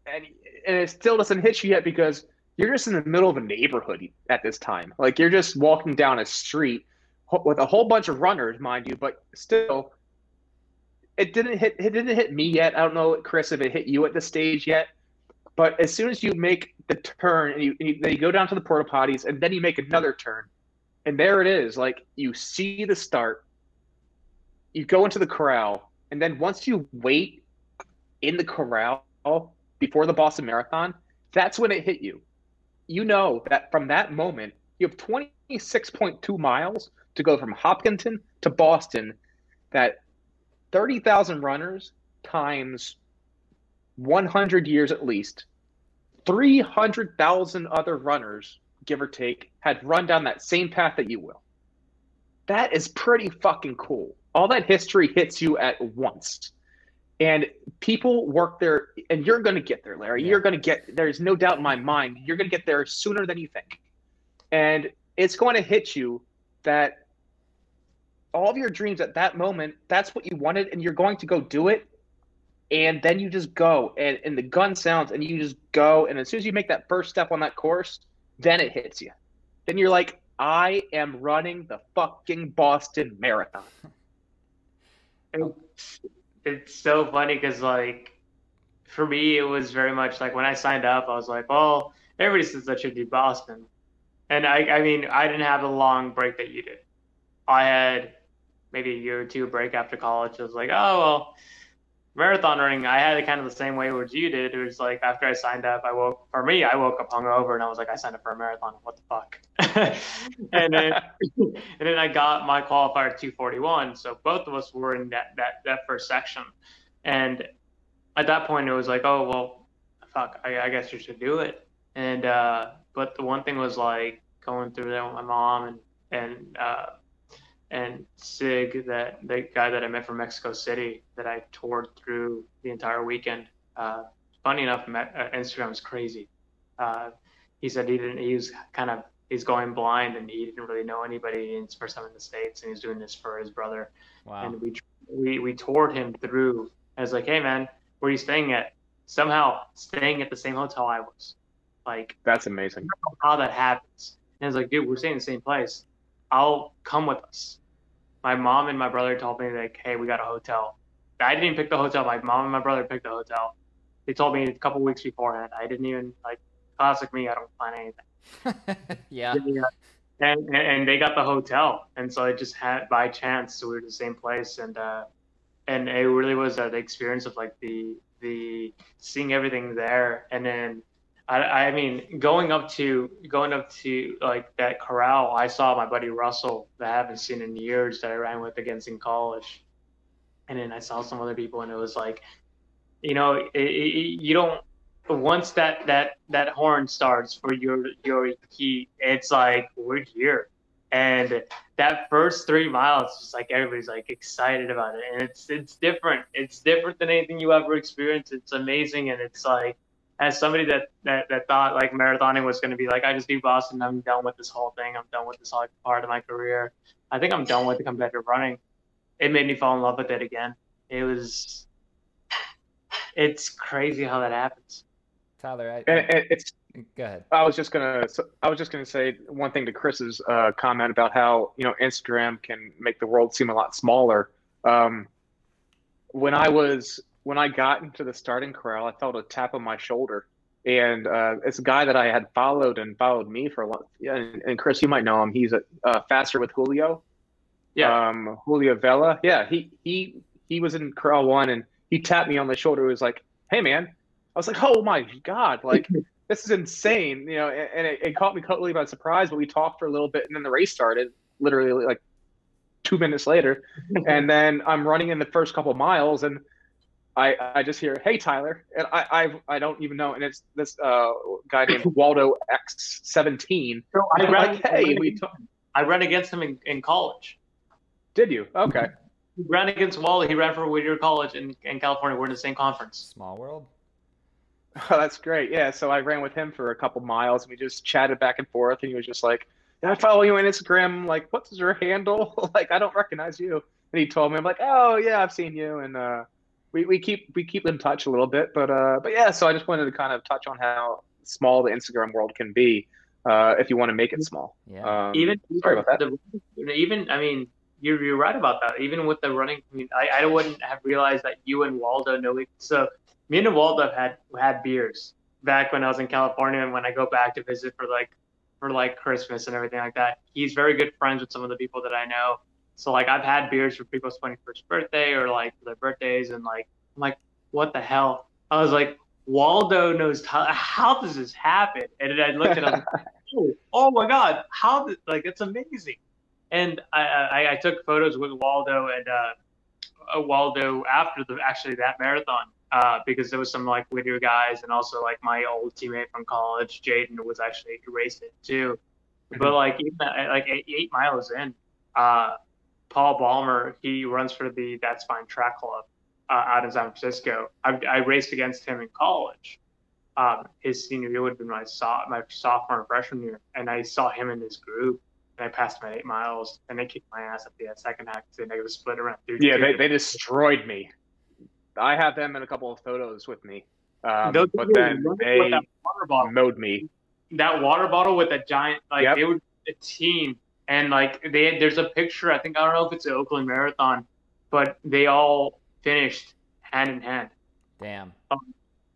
and and it still doesn't hit you yet because you're just in the middle of a neighborhood at this time. Like you're just walking down a street with a whole bunch of runners, mind you, but still, it didn't hit. It didn't hit me yet. I don't know, Chris, if it hit you at this stage yet. But as soon as you make the turn and you, you, then you go down to the porta potties and then you make another turn, and there it is. Like you see the start, you go into the corral, and then once you wait in the corral before the Boston Marathon, that's when it hit you. You know that from that moment, you have 26.2 miles to go from Hopkinton to Boston. That 30,000 runners times 100 years at least, 300,000 other runners, give or take, had run down that same path that you will. That is pretty fucking cool all that history hits you at once and people work there and you're going to get there larry. Yeah. you're going to get there's no doubt in my mind you're going to get there sooner than you think. And it's going to hit you that all of your dreams at that moment that's what you wanted and you're going to go do it and then you just go. And, and the gun sounds and you just go. And as soon as you make that first step on that course then it hits you. Then you're like i am running the fucking boston marathon. Oh. It's, it's so funny because like for me it was very much like when I signed up I was like well everybody says I should do Boston. And I I mean I didn't have a long break that you did. I had maybe a year or two break after college. I was like oh well marathon running, I had it kind of the same way as you did. It was like after I signed up, I woke for me, I woke up hungover and I was like, I signed up for a marathon. What the fuck? and then and then I got my qualifier 241. So both of us were in that that that first section, and at that point it was like, oh well, fuck, I, I guess you should do it. And uh, but the one thing was like going through that with my mom and and uh, and Sig, that the guy that I met from Mexico City, that I toured through the entire weekend. Uh, funny enough, met, uh, Instagram is crazy. Uh, he said he didn't. He was kind of he's going blind and he didn't really know anybody. And it's first time in the states, and he's doing this for his brother. Wow. And we we we toured him through. I was like, hey man, where are you staying at? Somehow staying at the same hotel I was. Like That's amazing. how that happens. And I was like, dude, we're staying in the same place. I'll come with us. My mom and my brother told me like, hey, we got a hotel. I didn't even pick the hotel. My mom and my brother picked the hotel. They told me a couple weeks beforehand. I didn't even like classic me. I don't plan anything. yeah. And, and and they got the hotel, and so it just had by chance. So we were in the same place, and uh, and it really was uh, the experience of like the the seeing everything there, and then I, I mean going up to going up to like that corral. I saw my buddy Russell that I haven't seen in years that I ran with against in college, and then I saw some other people, and it was like, you know, it, it, you don't once that that that horn starts for your your heat, it's like we're here, and that first three miles, just like everybody's like excited about it, and it's it's different. It's different than anything you ever experienced. It's amazing, and it's like as somebody that that, that thought like marathoning was going to be like I just do Boston, I'm done with this whole thing. I'm done with this whole part of my career. I think I'm done with the competitive running. It made me fall in love with it again. It was. It's crazy how that happens. Tyler, I, And it, it's go ahead. I was just gonna I was just gonna say one thing to Chris's uh, comment about how you know Instagram can make the world seem a lot smaller. Um, when I was when I got into the starting corral, I felt a tap on my shoulder, and uh, it's a guy that I had followed and followed me for a long. And, and Chris, you might know him. He's a uh, faster with Julio. Yeah. Um, Julio Vela. Yeah, he he he was in corral one, and he tapped me on the shoulder. He was like, "Hey, man." I was like, "Oh my god!" Like this is insane, you know, and, and it, it, caught me totally by surprise. But we talked for a little bit, and then the race started, literally like two minutes later, and then I'm running in the first couple miles, and I I just hear, "Hey, Tyler," and I I, I don't even know, and it's this uh, guy named Waldo X seventeen. So I I'm ran, like, "Hey, we t- I ran against him in, in college. did you? Okay, He ran against Waldo. He ran for Whittier College in, in California. We're in the same conference. Small world. oh, that's great. Yeah, so I ran with him for a couple miles, and we just chatted back and forth, and he was just like, "I follow you on Instagram. Like, what's your handle? like, I don't recognize you." And he told me, I'm like, "Oh yeah, I've seen you," and uh, we, we keep we keep in touch a little bit, but uh, but yeah. So I just wanted to kind of touch on how small the Instagram world can be uh, if you want to make it small. Yeah. Um, Even sorry about that. The, even I mean, you're you're right about that. Even with the running community, I, I wouldn't have realized that you and Waldo know each. So me and Waldo have had had beers back when I was in California, and when I go back to visit for like for like Christmas and everything like that. He's very good friends with some of the people that I know. So like I've had beers for people's 21st birthday or like for their birthdays, and like I'm like, what the hell? I was like, Waldo knows how, how does this happen? And then I looked at him, oh, oh my god, how did like it's amazing. And I, I, I took photos with Waldo and uh, Waldo after the actually that marathon uh, because there was some like Whittier guys and also like my old teammate from college, Jaden, was actually raced it too. But like even like eight, eight miles in, uh, Paul Balmer he runs for the That's Fine Track Club uh, out in San Francisco. I, I raced against him in college. Um, his senior year would have been my, so- my sophomore and freshman year, and I saw him in this group. And I passed him at eight miles, and they kicked my ass at the second half because they negative split around. Yeah, they, they destroyed me. I have them in a couple of photos with me, um, Those but then they water bottle. mowed me. that water bottle with a giant like Yep. they were a team and like they there's a picture I think I don't know if it's the Oakland Marathon, but they all finished hand in hand. Damn.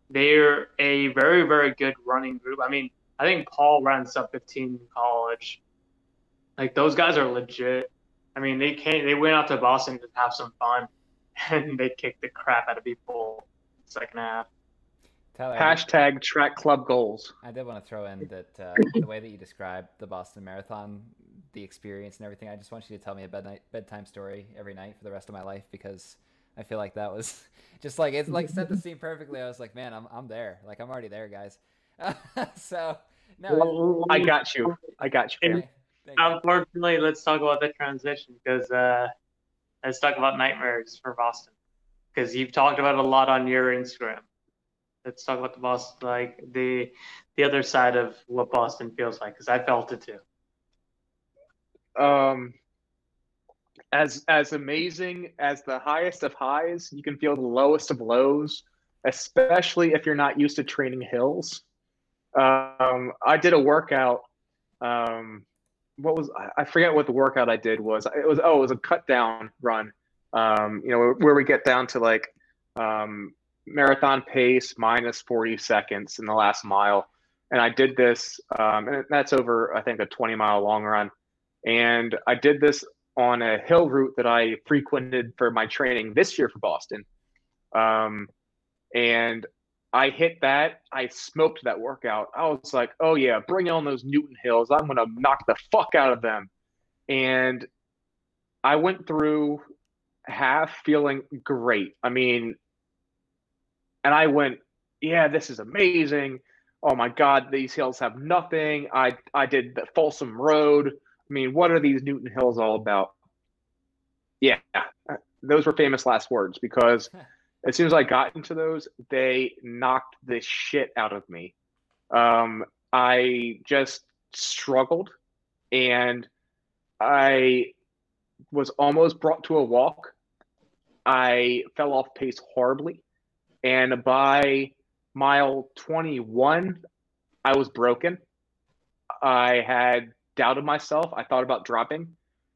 They're a very very good running group. I mean, I think Paul ran sub 15 in college. Like those guys are legit. I mean, they came they went out to Boston to have some fun, and they kicked the crap out of people second half. Tyler, I Hashtag track club goals. I did want to throw in that uh, the way that you described the Boston Marathon, the experience and everything. I just want you to tell me a bednight, bedtime story every night for the rest of my life because I feel like that was just like it's like set the scene perfectly. I was like, man, I'm I'm there. Like I'm already there, guys. so no, I got you. I got you. okay, thank you. Unfortunately, let's talk about the transition because uh, let's talk about nightmares for Boston because you've talked about it a lot on your Instagram. let's talk about the Boston, like the the other side of what Boston feels like, because I felt it too. Um, as as amazing as the highest of highs, you can feel the lowest of lows, especially if you're not used to training hills. Um, I did a workout. Um, what was I forget what the workout I did was. It was oh, it was a cut down run. Um, you know where we get down to like um, marathon pace minus 40 seconds in the last mile. And I did this, um, and that's over, I think, a 20 mile long run. And I did this on a hill route that I frequented for my training this year for Boston. Um, and I hit that. I smoked that workout. I was like, oh, yeah, bring on those Newton Hills. I'm going to knock the fuck out of them. And I went through half feeling great. I mean, and I went, yeah, this is amazing. Oh my God, these hills have nothing. I I did the Folsom Road. I mean, what are these Newton Hills all about? Yeah, those were famous last words because as soon as I got into those, they knocked the shit out of me. Um, I just struggled and I was almost brought to a walk. I fell off pace horribly. And by mile 21, I was broken. I had doubted myself. I thought about dropping.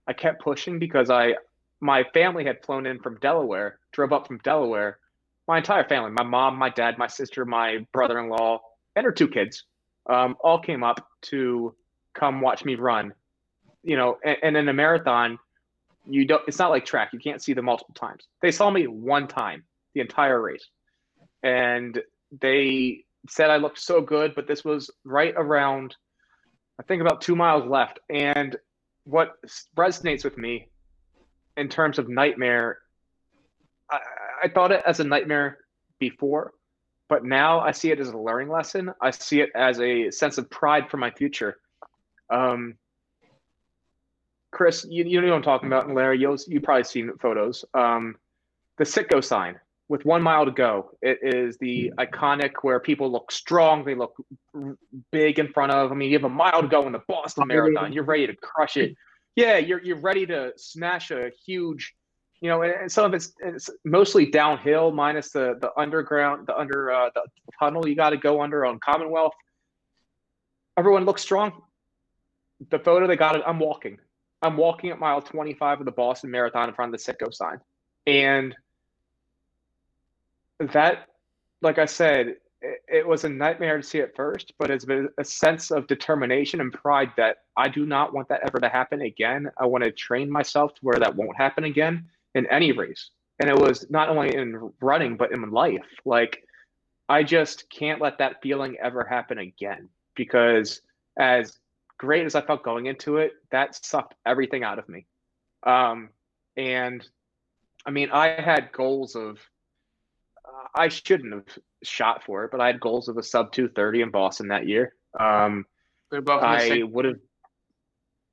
I kept pushing because I my family had flown in from Delaware, drove up from Delaware. My entire family, my mom, my dad, my sister, my brother-in-law, and her two kids, um, all came up to come watch me run. You know, and, and in a marathon, you don't. It's not like track. You can't see them multiple times. They saw me one time the entire race and they said I looked so good, but this was right around, I think about two miles left. And what resonates with me in terms of nightmare, I, I thought it as a nightmare before, but now I see it as a learning lesson. I see it as a sense of pride for my future. Um, Chris, you, you know what I'm talking about, and Larry, you probably seen photos. Um, the Citgo sign with one mile to go, it is the iconic where people look strong, they look big in front of. I mean, you have a mile to go in the Boston Marathon, you're ready to crush it. Yeah, you're you're ready to smash a huge, you know, and, some of it's, it's mostly downhill, minus the the underground, the under uh, the tunnel you got to go under on Commonwealth. Everyone looks strong. The photo they got it. I'm walking. I'm walking at mile 25 of the Boston Marathon in front of the Citgo sign, and that, like I said, it, it was a nightmare to see at first, but it's been a sense of determination and pride that I do not want that ever to happen again. I want to train myself to where that won't happen again in any race. And it was not only in running, but in life. Like, I just can't let that feeling ever happen again because, as great as I felt going into it, that sucked everything out of me. Um, and I mean, I had goals of I shouldn't have shot for it, but I had goals of a sub 230 in Boston that year. Um, I would have,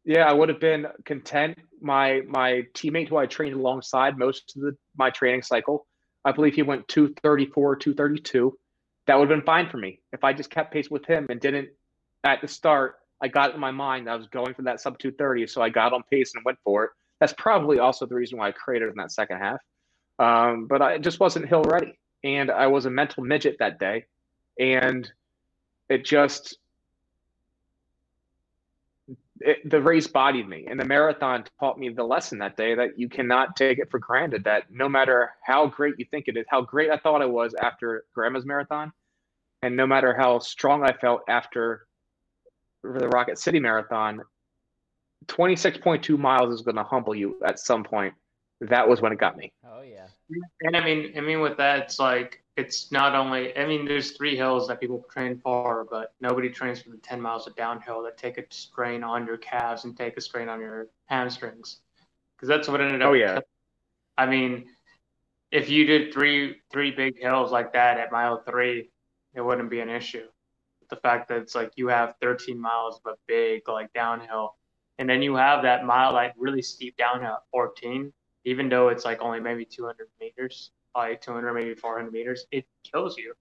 yeah, I would have been content. My my teammate who I trained alongside most of the, my training cycle, I believe he went 234, 232. That would have been fine for me if I just kept pace with him and didn't at the start. I got in my mind that I was going for that sub 230, so I got on pace and went for it. That's probably also the reason why I created in that second half. Um, but I just wasn't hill ready. And I was a mental midget that day, and it just it, the race bodied me, and the marathon taught me the lesson that day that you cannot take it for granted. That no matter how great you think it is, how great I thought I was after Grandma's marathon, and no matter how strong I felt after the Rocket City marathon, 26.2 miles is going to humble you at some point that was when it got me. Oh yeah. And I mean, I mean, with that, it's like it's not only. I mean, there's three hills that people train for, but nobody trains for the 10 miles of downhill that take a strain on your calves and take a strain on your hamstrings, because that's what ended up. Oh yeah. I mean, if you did three three big hills like that at mile three, it wouldn't be an issue. But The fact that it's like you have 13 miles of a big like downhill, and then you have that mile like really steep downhill at 14 even though it's like only maybe 200 meters, like 200 maybe 400 meters, it kills you.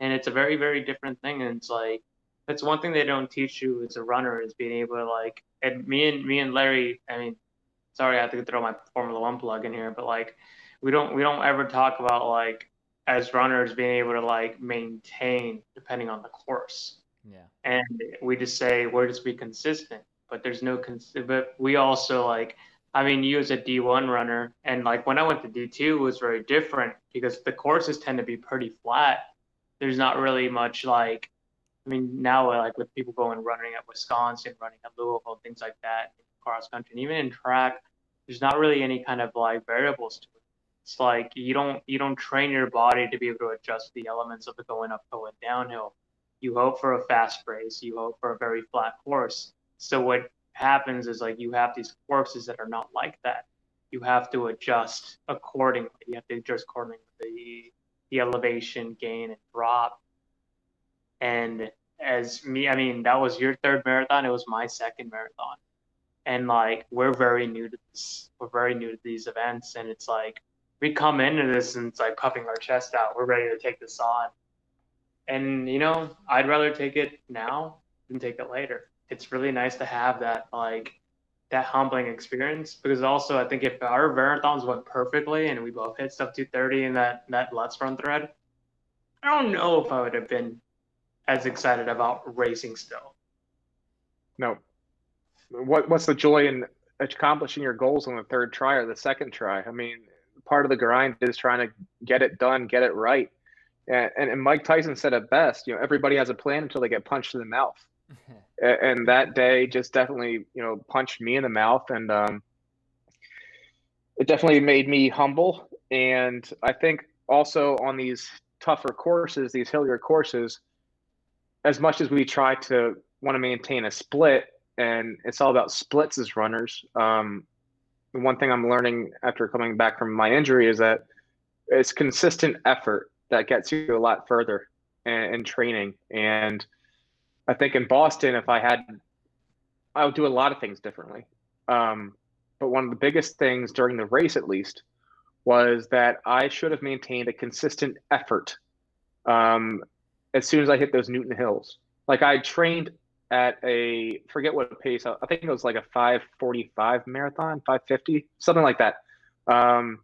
and it's a very very different thing. And it's like that's one thing they don't teach you as a runner is being able to like. And me and me and Larry, I mean, sorry, I have to throw my Formula One plug in here, but like we don't we don't ever talk about like as runners being able to like maintain depending on the course. Yeah. And we just say we're just be consistent, but there's no cons- but we also like I mean you as a D1 runner and like when I went to D2 was very different because the courses tend to be pretty flat. There's not really much like I mean now like with people going running at Wisconsin, running at Louisville, things like that, cross country, and even in track, there's not really any kind of like variables to it. It's like you don't you don't train your body to be able to adjust the elements of the going uphill and downhill. You hope for a fast race. You hope for a very flat course. So what happens is like you have these courses that are not like that. You have to adjust accordingly. You have to adjust accordingly the the elevation, gain, and drop. And as me, I mean, that was your third marathon. It was my second marathon and like we're very new to this we're very new to these events and it's like we come into this and it's like puffing our chest out we're ready to take this on and you know i'd rather take it now than take it later it's really nice to have that like that humbling experience because also i think if our marathons went perfectly and we both hit stuff 230 in that that let's run thread i don't know if i would have been as excited about racing still no what what's the joy in accomplishing your goals on the third try or the second try? I mean, part of the grind is trying to get it done, get it right. And, and, and Mike Tyson said it best. You know, everybody has a plan until they get punched in the mouth. and that day just definitely, you know, punched me in the mouth, and um, it definitely made me humble. And I think also on these tougher courses, these hillier courses, as much as we try to want to maintain a split, and it's all about splits as runners. Um, one thing I'm learning after coming back from my injury is that it's consistent effort that gets you a lot further in, in training. And I think in Boston, if I had, I would do a lot of things differently. Um, but one of the biggest things during the race, at least, was that I should have maintained a consistent effort um, as soon as I hit those Newton Hills. Like I trained at a forget what pace. I think it was like a 545 marathon, 550, something like that. Um,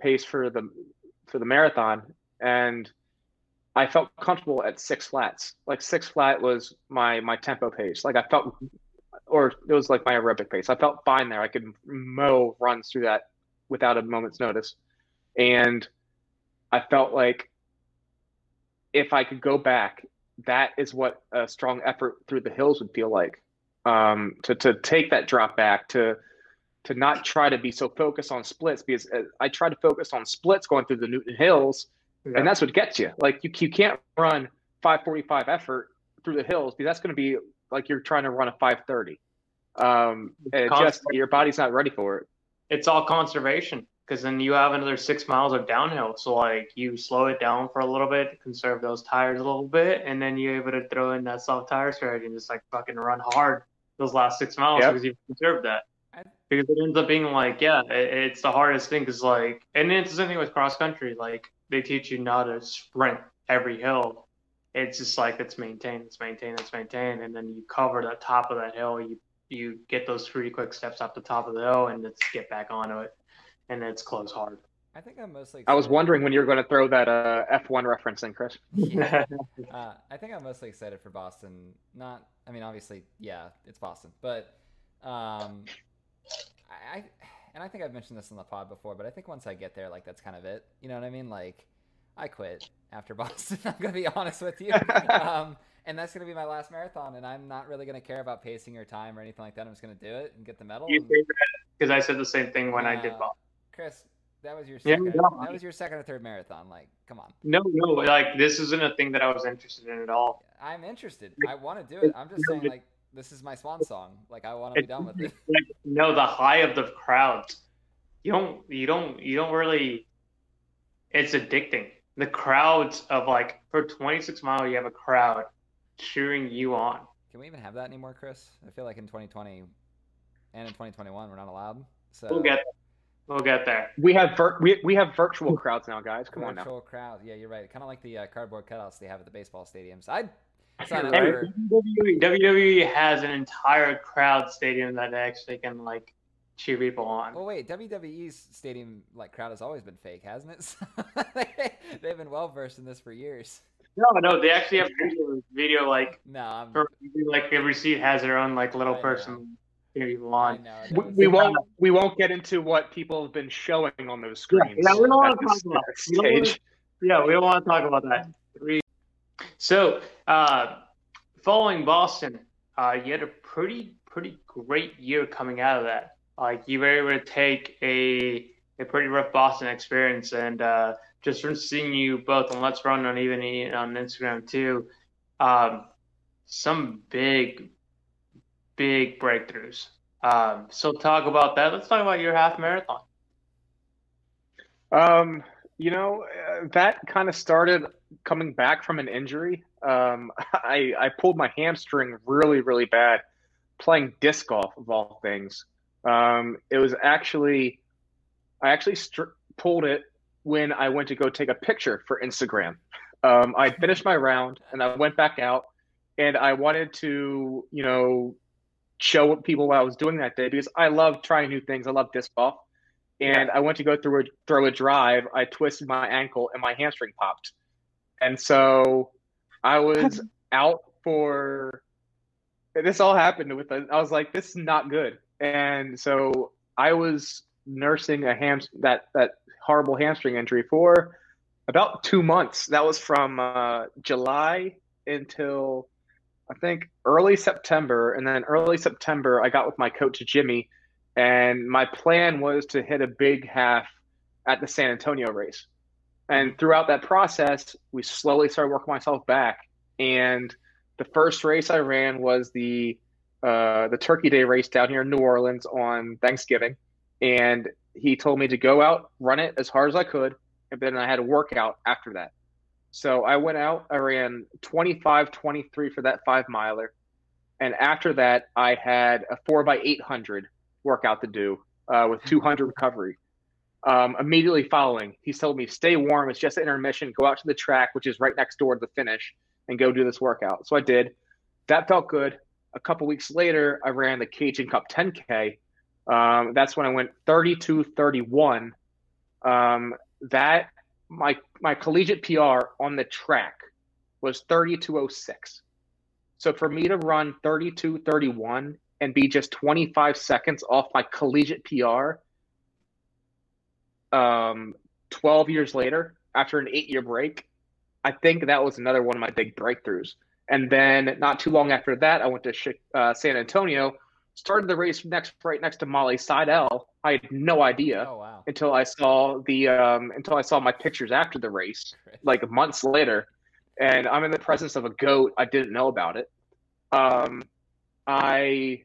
pace for the for the marathon, and I felt comfortable at six flats. Like six flat was my my tempo pace. Like I felt, or it was like my aerobic pace. I felt fine there. I could mow runs through that without a moment's notice, and I felt like if I could go back that is what a strong effort through the hills would feel like. Um, to to take that drop back to to not try to be so focused on splits because uh, I tried to focus on splits going through the Newton Hills, yeah. and that's what gets you. Like you you can't run 545 effort through the hills because that's going to be like you're trying to run a 530. Um, and just your body's not ready for it. It's all conservation because then you have another six miles of downhill. So like you slow it down for a little bit, conserve those tires a little bit, and then you're able to throw in that soft tire strategy and just like fucking run hard those last six miles yep. because you've conserved that. Because it ends up being like, yeah, it's the hardest thing. Because like, and it's the same thing with cross country. Like they teach you not to sprint every hill. It's just like it's maintained, it's maintained, it's maintained, and then you cover the top of that hill. You you get those three quick steps up the top of the hill, and let's get back onto it and it's close hard. I think I'm mostly. Excited. I was wondering when you were going to throw that uh, F1 reference in, Chris. yeah. uh, I think I'm mostly excited for Boston. Not, I mean, obviously, yeah, it's Boston, but um, I, I, and I think I've mentioned this on the pod before, but I think once I get there, like that's kind of it. You know what I mean? Like, I quit after Boston. I'm gonna be honest with you. um, and that's going to be my last marathon, and I'm not really going to care about pacing or time or anything like that. I'm just going to do it and get the medal. You say because I said the same thing when uh, I did Boston. Chris, that was your second. Yeah, no, that was your second or third marathon. Like, come on. No, no, like this isn't a thing that I was interested in at all. I'm interested. I want to do it. I'm just saying, like, this is my swan song. Like, I want to be done with it. Like, no, the high of the crowds. You don't. You don't. You don't really. It's addicting. The crowds of like for 26 mile, you have a crowd cheering you on. Can we even have that anymore, Chris? I feel like in 2020 and in 2021, we're not allowed. So we'll get We'll get there. We have vir- we, we have virtual crowds now, guys. Come on now. Virtual crowd. Yeah, you're right. Kind of like the uh, cardboard cutouts they have at the baseball stadiums. I sign up Hey, for. WWE, WWE has an entire crowd stadium that actually can like cheer people on. Well, wait. WWE's stadium like crowd has always been fake, hasn't it? They've been well versed in this for years. No, no, they actually have video, video like No, I'm. for like every seat has their own like little I person cheer people on. know. We, we won't we won't get into what people have been showing on those screens. yeah, we don't wanna talk about at this it. We don't stage. Yeah, we don't want to talk about that. We- So, uh, following Boston, uh, you had a pretty pretty great year coming out of that. Like you were able to take a a pretty rough Boston experience, and uh, just from seeing you both on Let's Run and even on Instagram too, um, some big big breakthroughs. Um, so talk about that. Let's talk about your half marathon. Um, you know, uh, that kind of started coming back from an injury. Um, I I pulled my hamstring really, really bad playing disc golf of all things. Um, it was actually, I actually str- pulled it when I went to go take a picture for Instagram. Um, I finished my round and I went back out and I wanted to, you know, show people what I was doing that day because I love trying new things. I love disc golf and I went to go through a, throw a drive. I twisted my ankle and my hamstring popped, and so I was out for. This all happened with. I was like, "This is not good," and so I was nursing a ham that that horrible hamstring injury for about two months. That was from uh, July until I think early September, and then early September I got with my coach Jimmy and my plan was to hit a big half at the San Antonio race. And throughout that process, we slowly started working myself back. And the first race I ran was the uh, the Turkey Day race down here in New Orleans on Thanksgiving. And he told me to go out, run it as hard as I could, and then I had a workout after that. So I went out, I ran 25 23 for that five miler. And after that, I had a four by 800 workout to do uh, with 200 recovery. Um, immediately following, he told me, stay warm. It's just an intermission. Go out to the track, which is right next door to the finish, and go do this workout. So I did. That felt good. A couple weeks later, I ran the Cajun Cup 10K. Um, that's when I went 32 31. Um, that, my, my collegiate PR on the track was 3206. So for me to run 32 31 and be just 25 seconds off my collegiate PR um, 12 years later after an eight year break, I think that was another one of my big breakthroughs. And then not too long after that, I went to uh, San Antonio, started the race next right next to Molly Seidel. I had no idea Oh wow. until I saw the um, until I saw my pictures after the race, like months later, and I'm in the presence of a goat. I didn't know about it. Um, I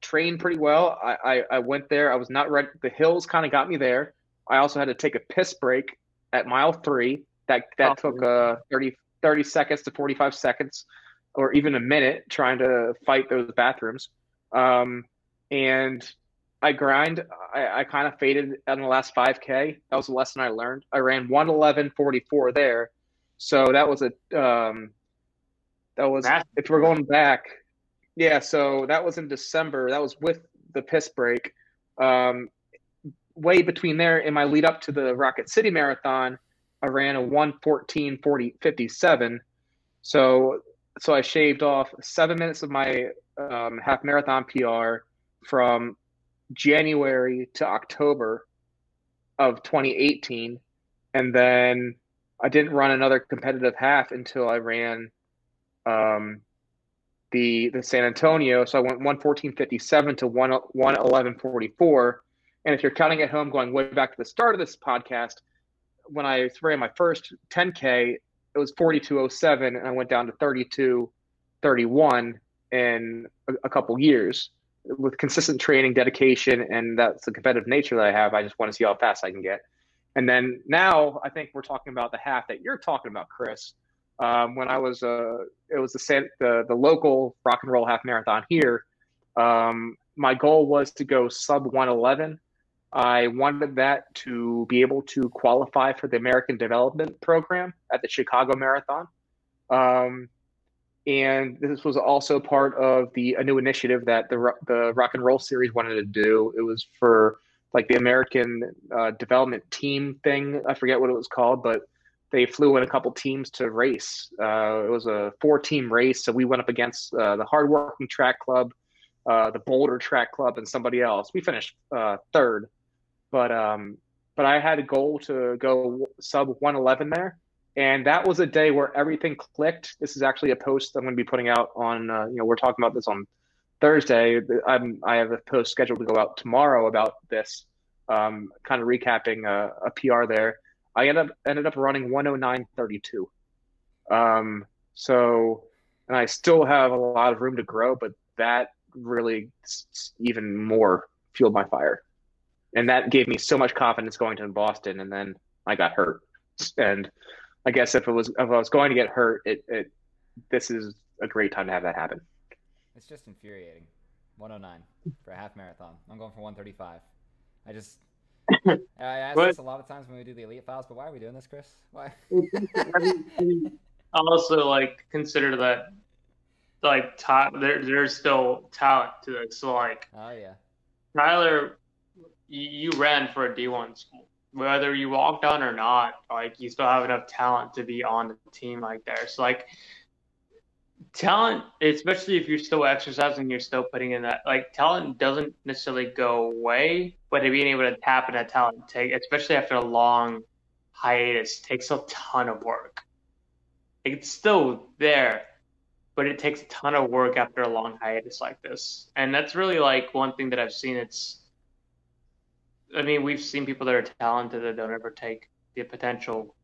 trained pretty well. I, I, I went there. I was not ready. The hills kind of got me there. I also had to take a piss break at mile three. That that Oh. took uh 30, 30 seconds to 45 seconds or even a minute trying to fight those bathrooms. Um, and I grind. I, I kind of faded on the last 5K. That was a lesson I learned. I ran 111.44 there. So that was a, um, that was, Massive. if we're going back, yeah, so that was in December. That was with the piss break. Um, way between there in my lead up to the Rocket City Marathon, I ran a 114 40 57. So so I shaved off seven minutes of my um, half marathon PR from January to October of 2018, and then I didn't run another competitive half until I ran um, the the San Antonio. So I went 114.57 to 1 111.44. And if you're counting at home, going way back to the start of this podcast, when I ran my first 10K, it was 42.07, and I went down to 32.31 in a, a couple years. With consistent training, dedication, and that's the competitive nature that I have, I just want to see how fast I can get. And then now I think we're talking about the half that you're talking about, Chris. Um, when I was, uh, it was the, the the local rock and roll half marathon here. Um, my goal was to go sub 111 I wanted that to be able to qualify for the American Development Program at the Chicago Marathon. Um, and this was also part of the a new initiative that the the Rock and Roll Series wanted to do. It was for like the American uh, Development Team thing. I forget what it was called, but they flew in a couple teams to race. Uh, it was a four team race, so we went up against uh, the Hardworking Track Club, uh, the Boulder Track Club, and somebody else. We finished uh, third, but um, but I had a goal to go sub 111 there, and that was a day where everything clicked. This is actually a post I'm going to be putting out on. Uh, you know, we're talking about this on Thursday. I'm I have a post scheduled to go out tomorrow about this, um, kind of recapping a, a PR there I ended up ended up running 109.32. Um, so, and I still have a lot of room to grow, but that really even more fueled my fire, and that gave me so much confidence going to Boston. And then I got hurt, and I guess if it was if I was going to get hurt, it, it this is a great time to have that happen. It's just infuriating. 109 for a half marathon. I'm going for 135. I just I ask but, this a lot of times when we do the elite files, but why are we doing this, Cris? Why? also, like consider that, like top, there, there's still talent to it. So, like, oh yeah, Tyler, you, ran for a D1 school, whether you walked on or not. Like, you still have enough talent to be on the team like there. So, like, talent, especially if you're still exercising, you're still putting in that. Like talent doesn't necessarily go away, but being able to tap into talent, take especially after a long hiatus, takes a ton of work. It's still there, but it takes a ton of work after a long hiatus like this, and that's really like one thing that I've seen. It's, I mean, we've seen people that are talented that don't ever take the potential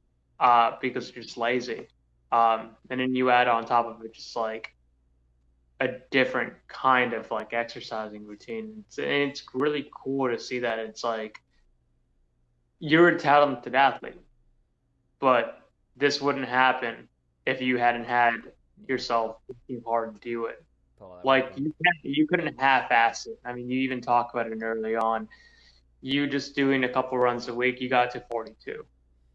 uh, because they're just lazy um, and then you add on top of it just like a different kind of like exercising routine. It's, and it's really cool to see that. It's like you're a talented athlete, but this wouldn't happen if you hadn't had yourself working hard to do it. Like you, you couldn't half-ass it. I mean, you even talk about it early on. You just doing a couple runs a week, you got to 42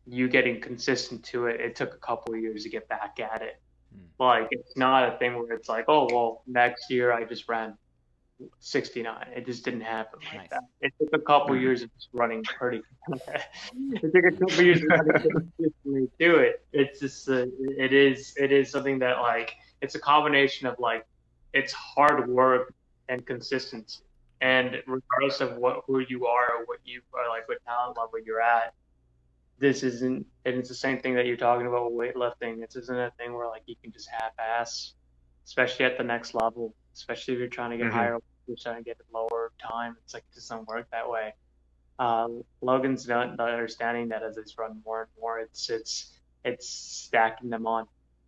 you getting consistent to it, it took a couple of years to get back at it. Hmm. Like it's not a thing where it's like, oh well, next year I just ran 69. It just didn't happen like nice. that. It took a couple hmm. years of just running pretty. it took a couple years to do it. It's just uh, it is it is something that like it's a combination of like it's hard work and consistency. And regardless of what who you are or what you are like what talent level you're at, this isn't and it's the same thing that you're talking about with weightlifting. This isn't a thing where like you can just half-ass especially at the next level especially if you're trying to get mm-hmm. higher you're trying to get lower time. It's like it doesn't work that way. Um, logan's not understanding that as it's run more and more it's it's it's stacking them on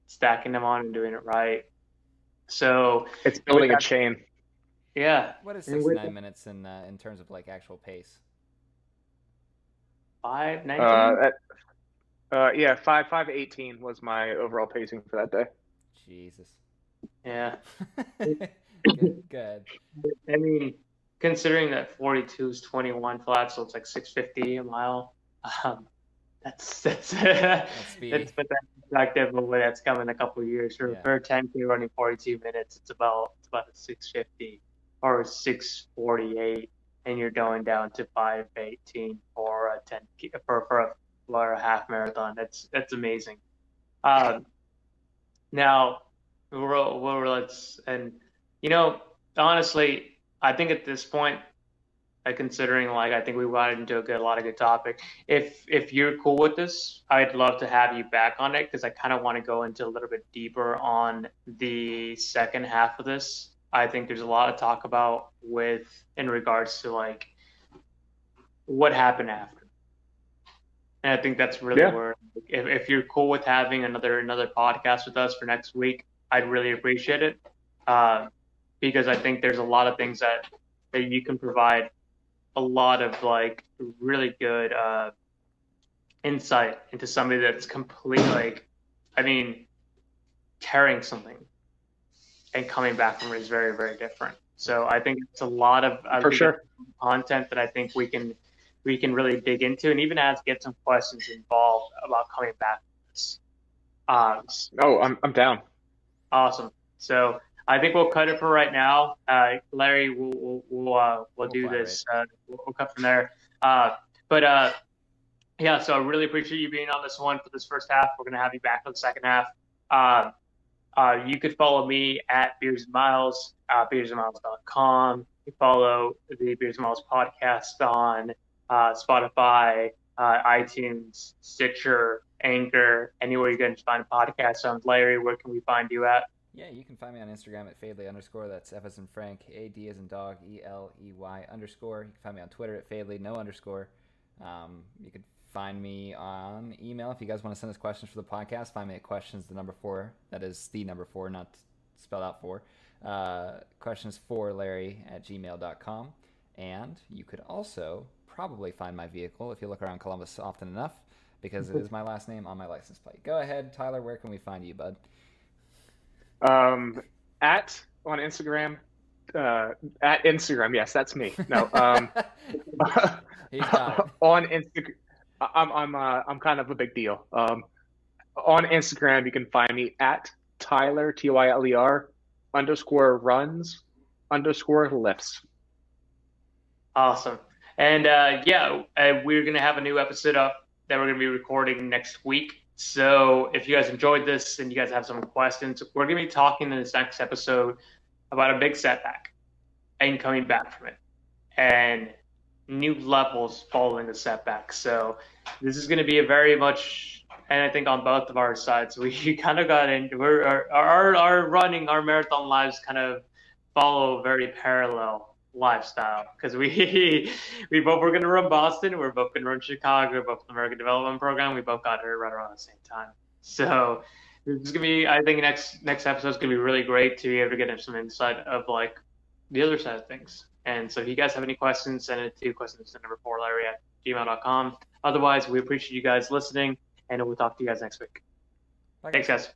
stacking them on and doing it right. So it's building a chain yeah what is 69 minutes in uh, in terms of like actual pace five nineteen. Uh, uh, yeah, five five eighteen was my overall pacing for that day. Jesus. Yeah. good, good. I mean, considering that forty two is twenty one flat, so it's like six fifty a mile. Um, that's that's that's, that's put that perspective of where that's coming a couple years. For yeah. for ten k running forty two minutes, it's about it's about six fifty or six forty eight and you're going down to 518 for a 10 for, for a a half marathon. That's that's amazing. Um, now, we're, we're, let's and you know honestly, I think at this point, uh, considering like I think we got into a good a lot of good topic. If if you're cool with this, I'd love to have you back on it because I kind of want to go into a little bit deeper on the second half of this I think there's a lot of talk about with in regards to like what happened after. And I think that's really yeah. where if, if you're cool with having another another podcast with us for next week, I'd really appreciate it. Uh, because I think there's a lot of things that that you can provide a lot of like really good uh, insight into somebody that's completely like I mean tearing something and coming back from it is very very different. So I think it's a lot of for sure content that I think we can we can really dig into and even as get some questions involved about coming back. Um, oh, I'm I'm down. Awesome. So I think we'll cut it for right now. Uh, Larry, we'll we'll we'll, uh, we'll, we'll do this. Uh, we'll, we'll, cut from there. Uh, but uh, yeah, so I really appreciate you being on this one for this first half. We're gonna have you back for the second half. Uh, you could follow me at Beers and Miles, uh, beersandmiles.com. You follow the Beers and Miles podcast on uh, Spotify, uh, iTunes, Stitcher, Anchor, anywhere you can find a podcast. So, Larry, where can we find you at? Yeah, you can find me on Instagram at Fadley underscore. That's F as in Frank, A D as in dog, E L E Y underscore. You can find me on Twitter at Fadley, no underscore. Um, you can find me on email if you guys want to send us questions for the podcast. Find me at questions the number four. That is the number four, not spelled out four. Uh, questions for Larry at gmail.com. And you could also probably find my vehicle if you look around Columbus often enough because it is my last name on my license plate. Go ahead, Tyler. Where can we find you, bud? Um, at on Instagram. Uh, at Instagram, yes, that's me. No, um, on Instagram. I'm I'm uh, I'm kind of a big deal. Um, on Instagram, you can find me at Tyler T Y L E R underscore runs underscore lifts. Awesome. And uh, yeah, uh, we're gonna have a new episode up that we're gonna be recording next week. So if you guys enjoyed this and you guys have some questions, we're to be talking in this next episode about a big setback and coming back from it and new levels following the setback. So this is going to be a very much, and I think on both of our sides, we kind of got into we're, our, our, our running, our marathon lives kind of follow very parallel lifestyle because we we both were going to run Boston, we are both going to run Chicago, we're both the American Development Program. We both got here right around the same time. So this is gonna be, I think, next next episode is gonna be really great to be able to get some insight of like the other side of things. And so if you guys have any questions, send it to questions to number four Larry at gmail.com. Otherwise, we appreciate you guys listening, and we'll talk to you guys next week. Bye, Thanks, guys.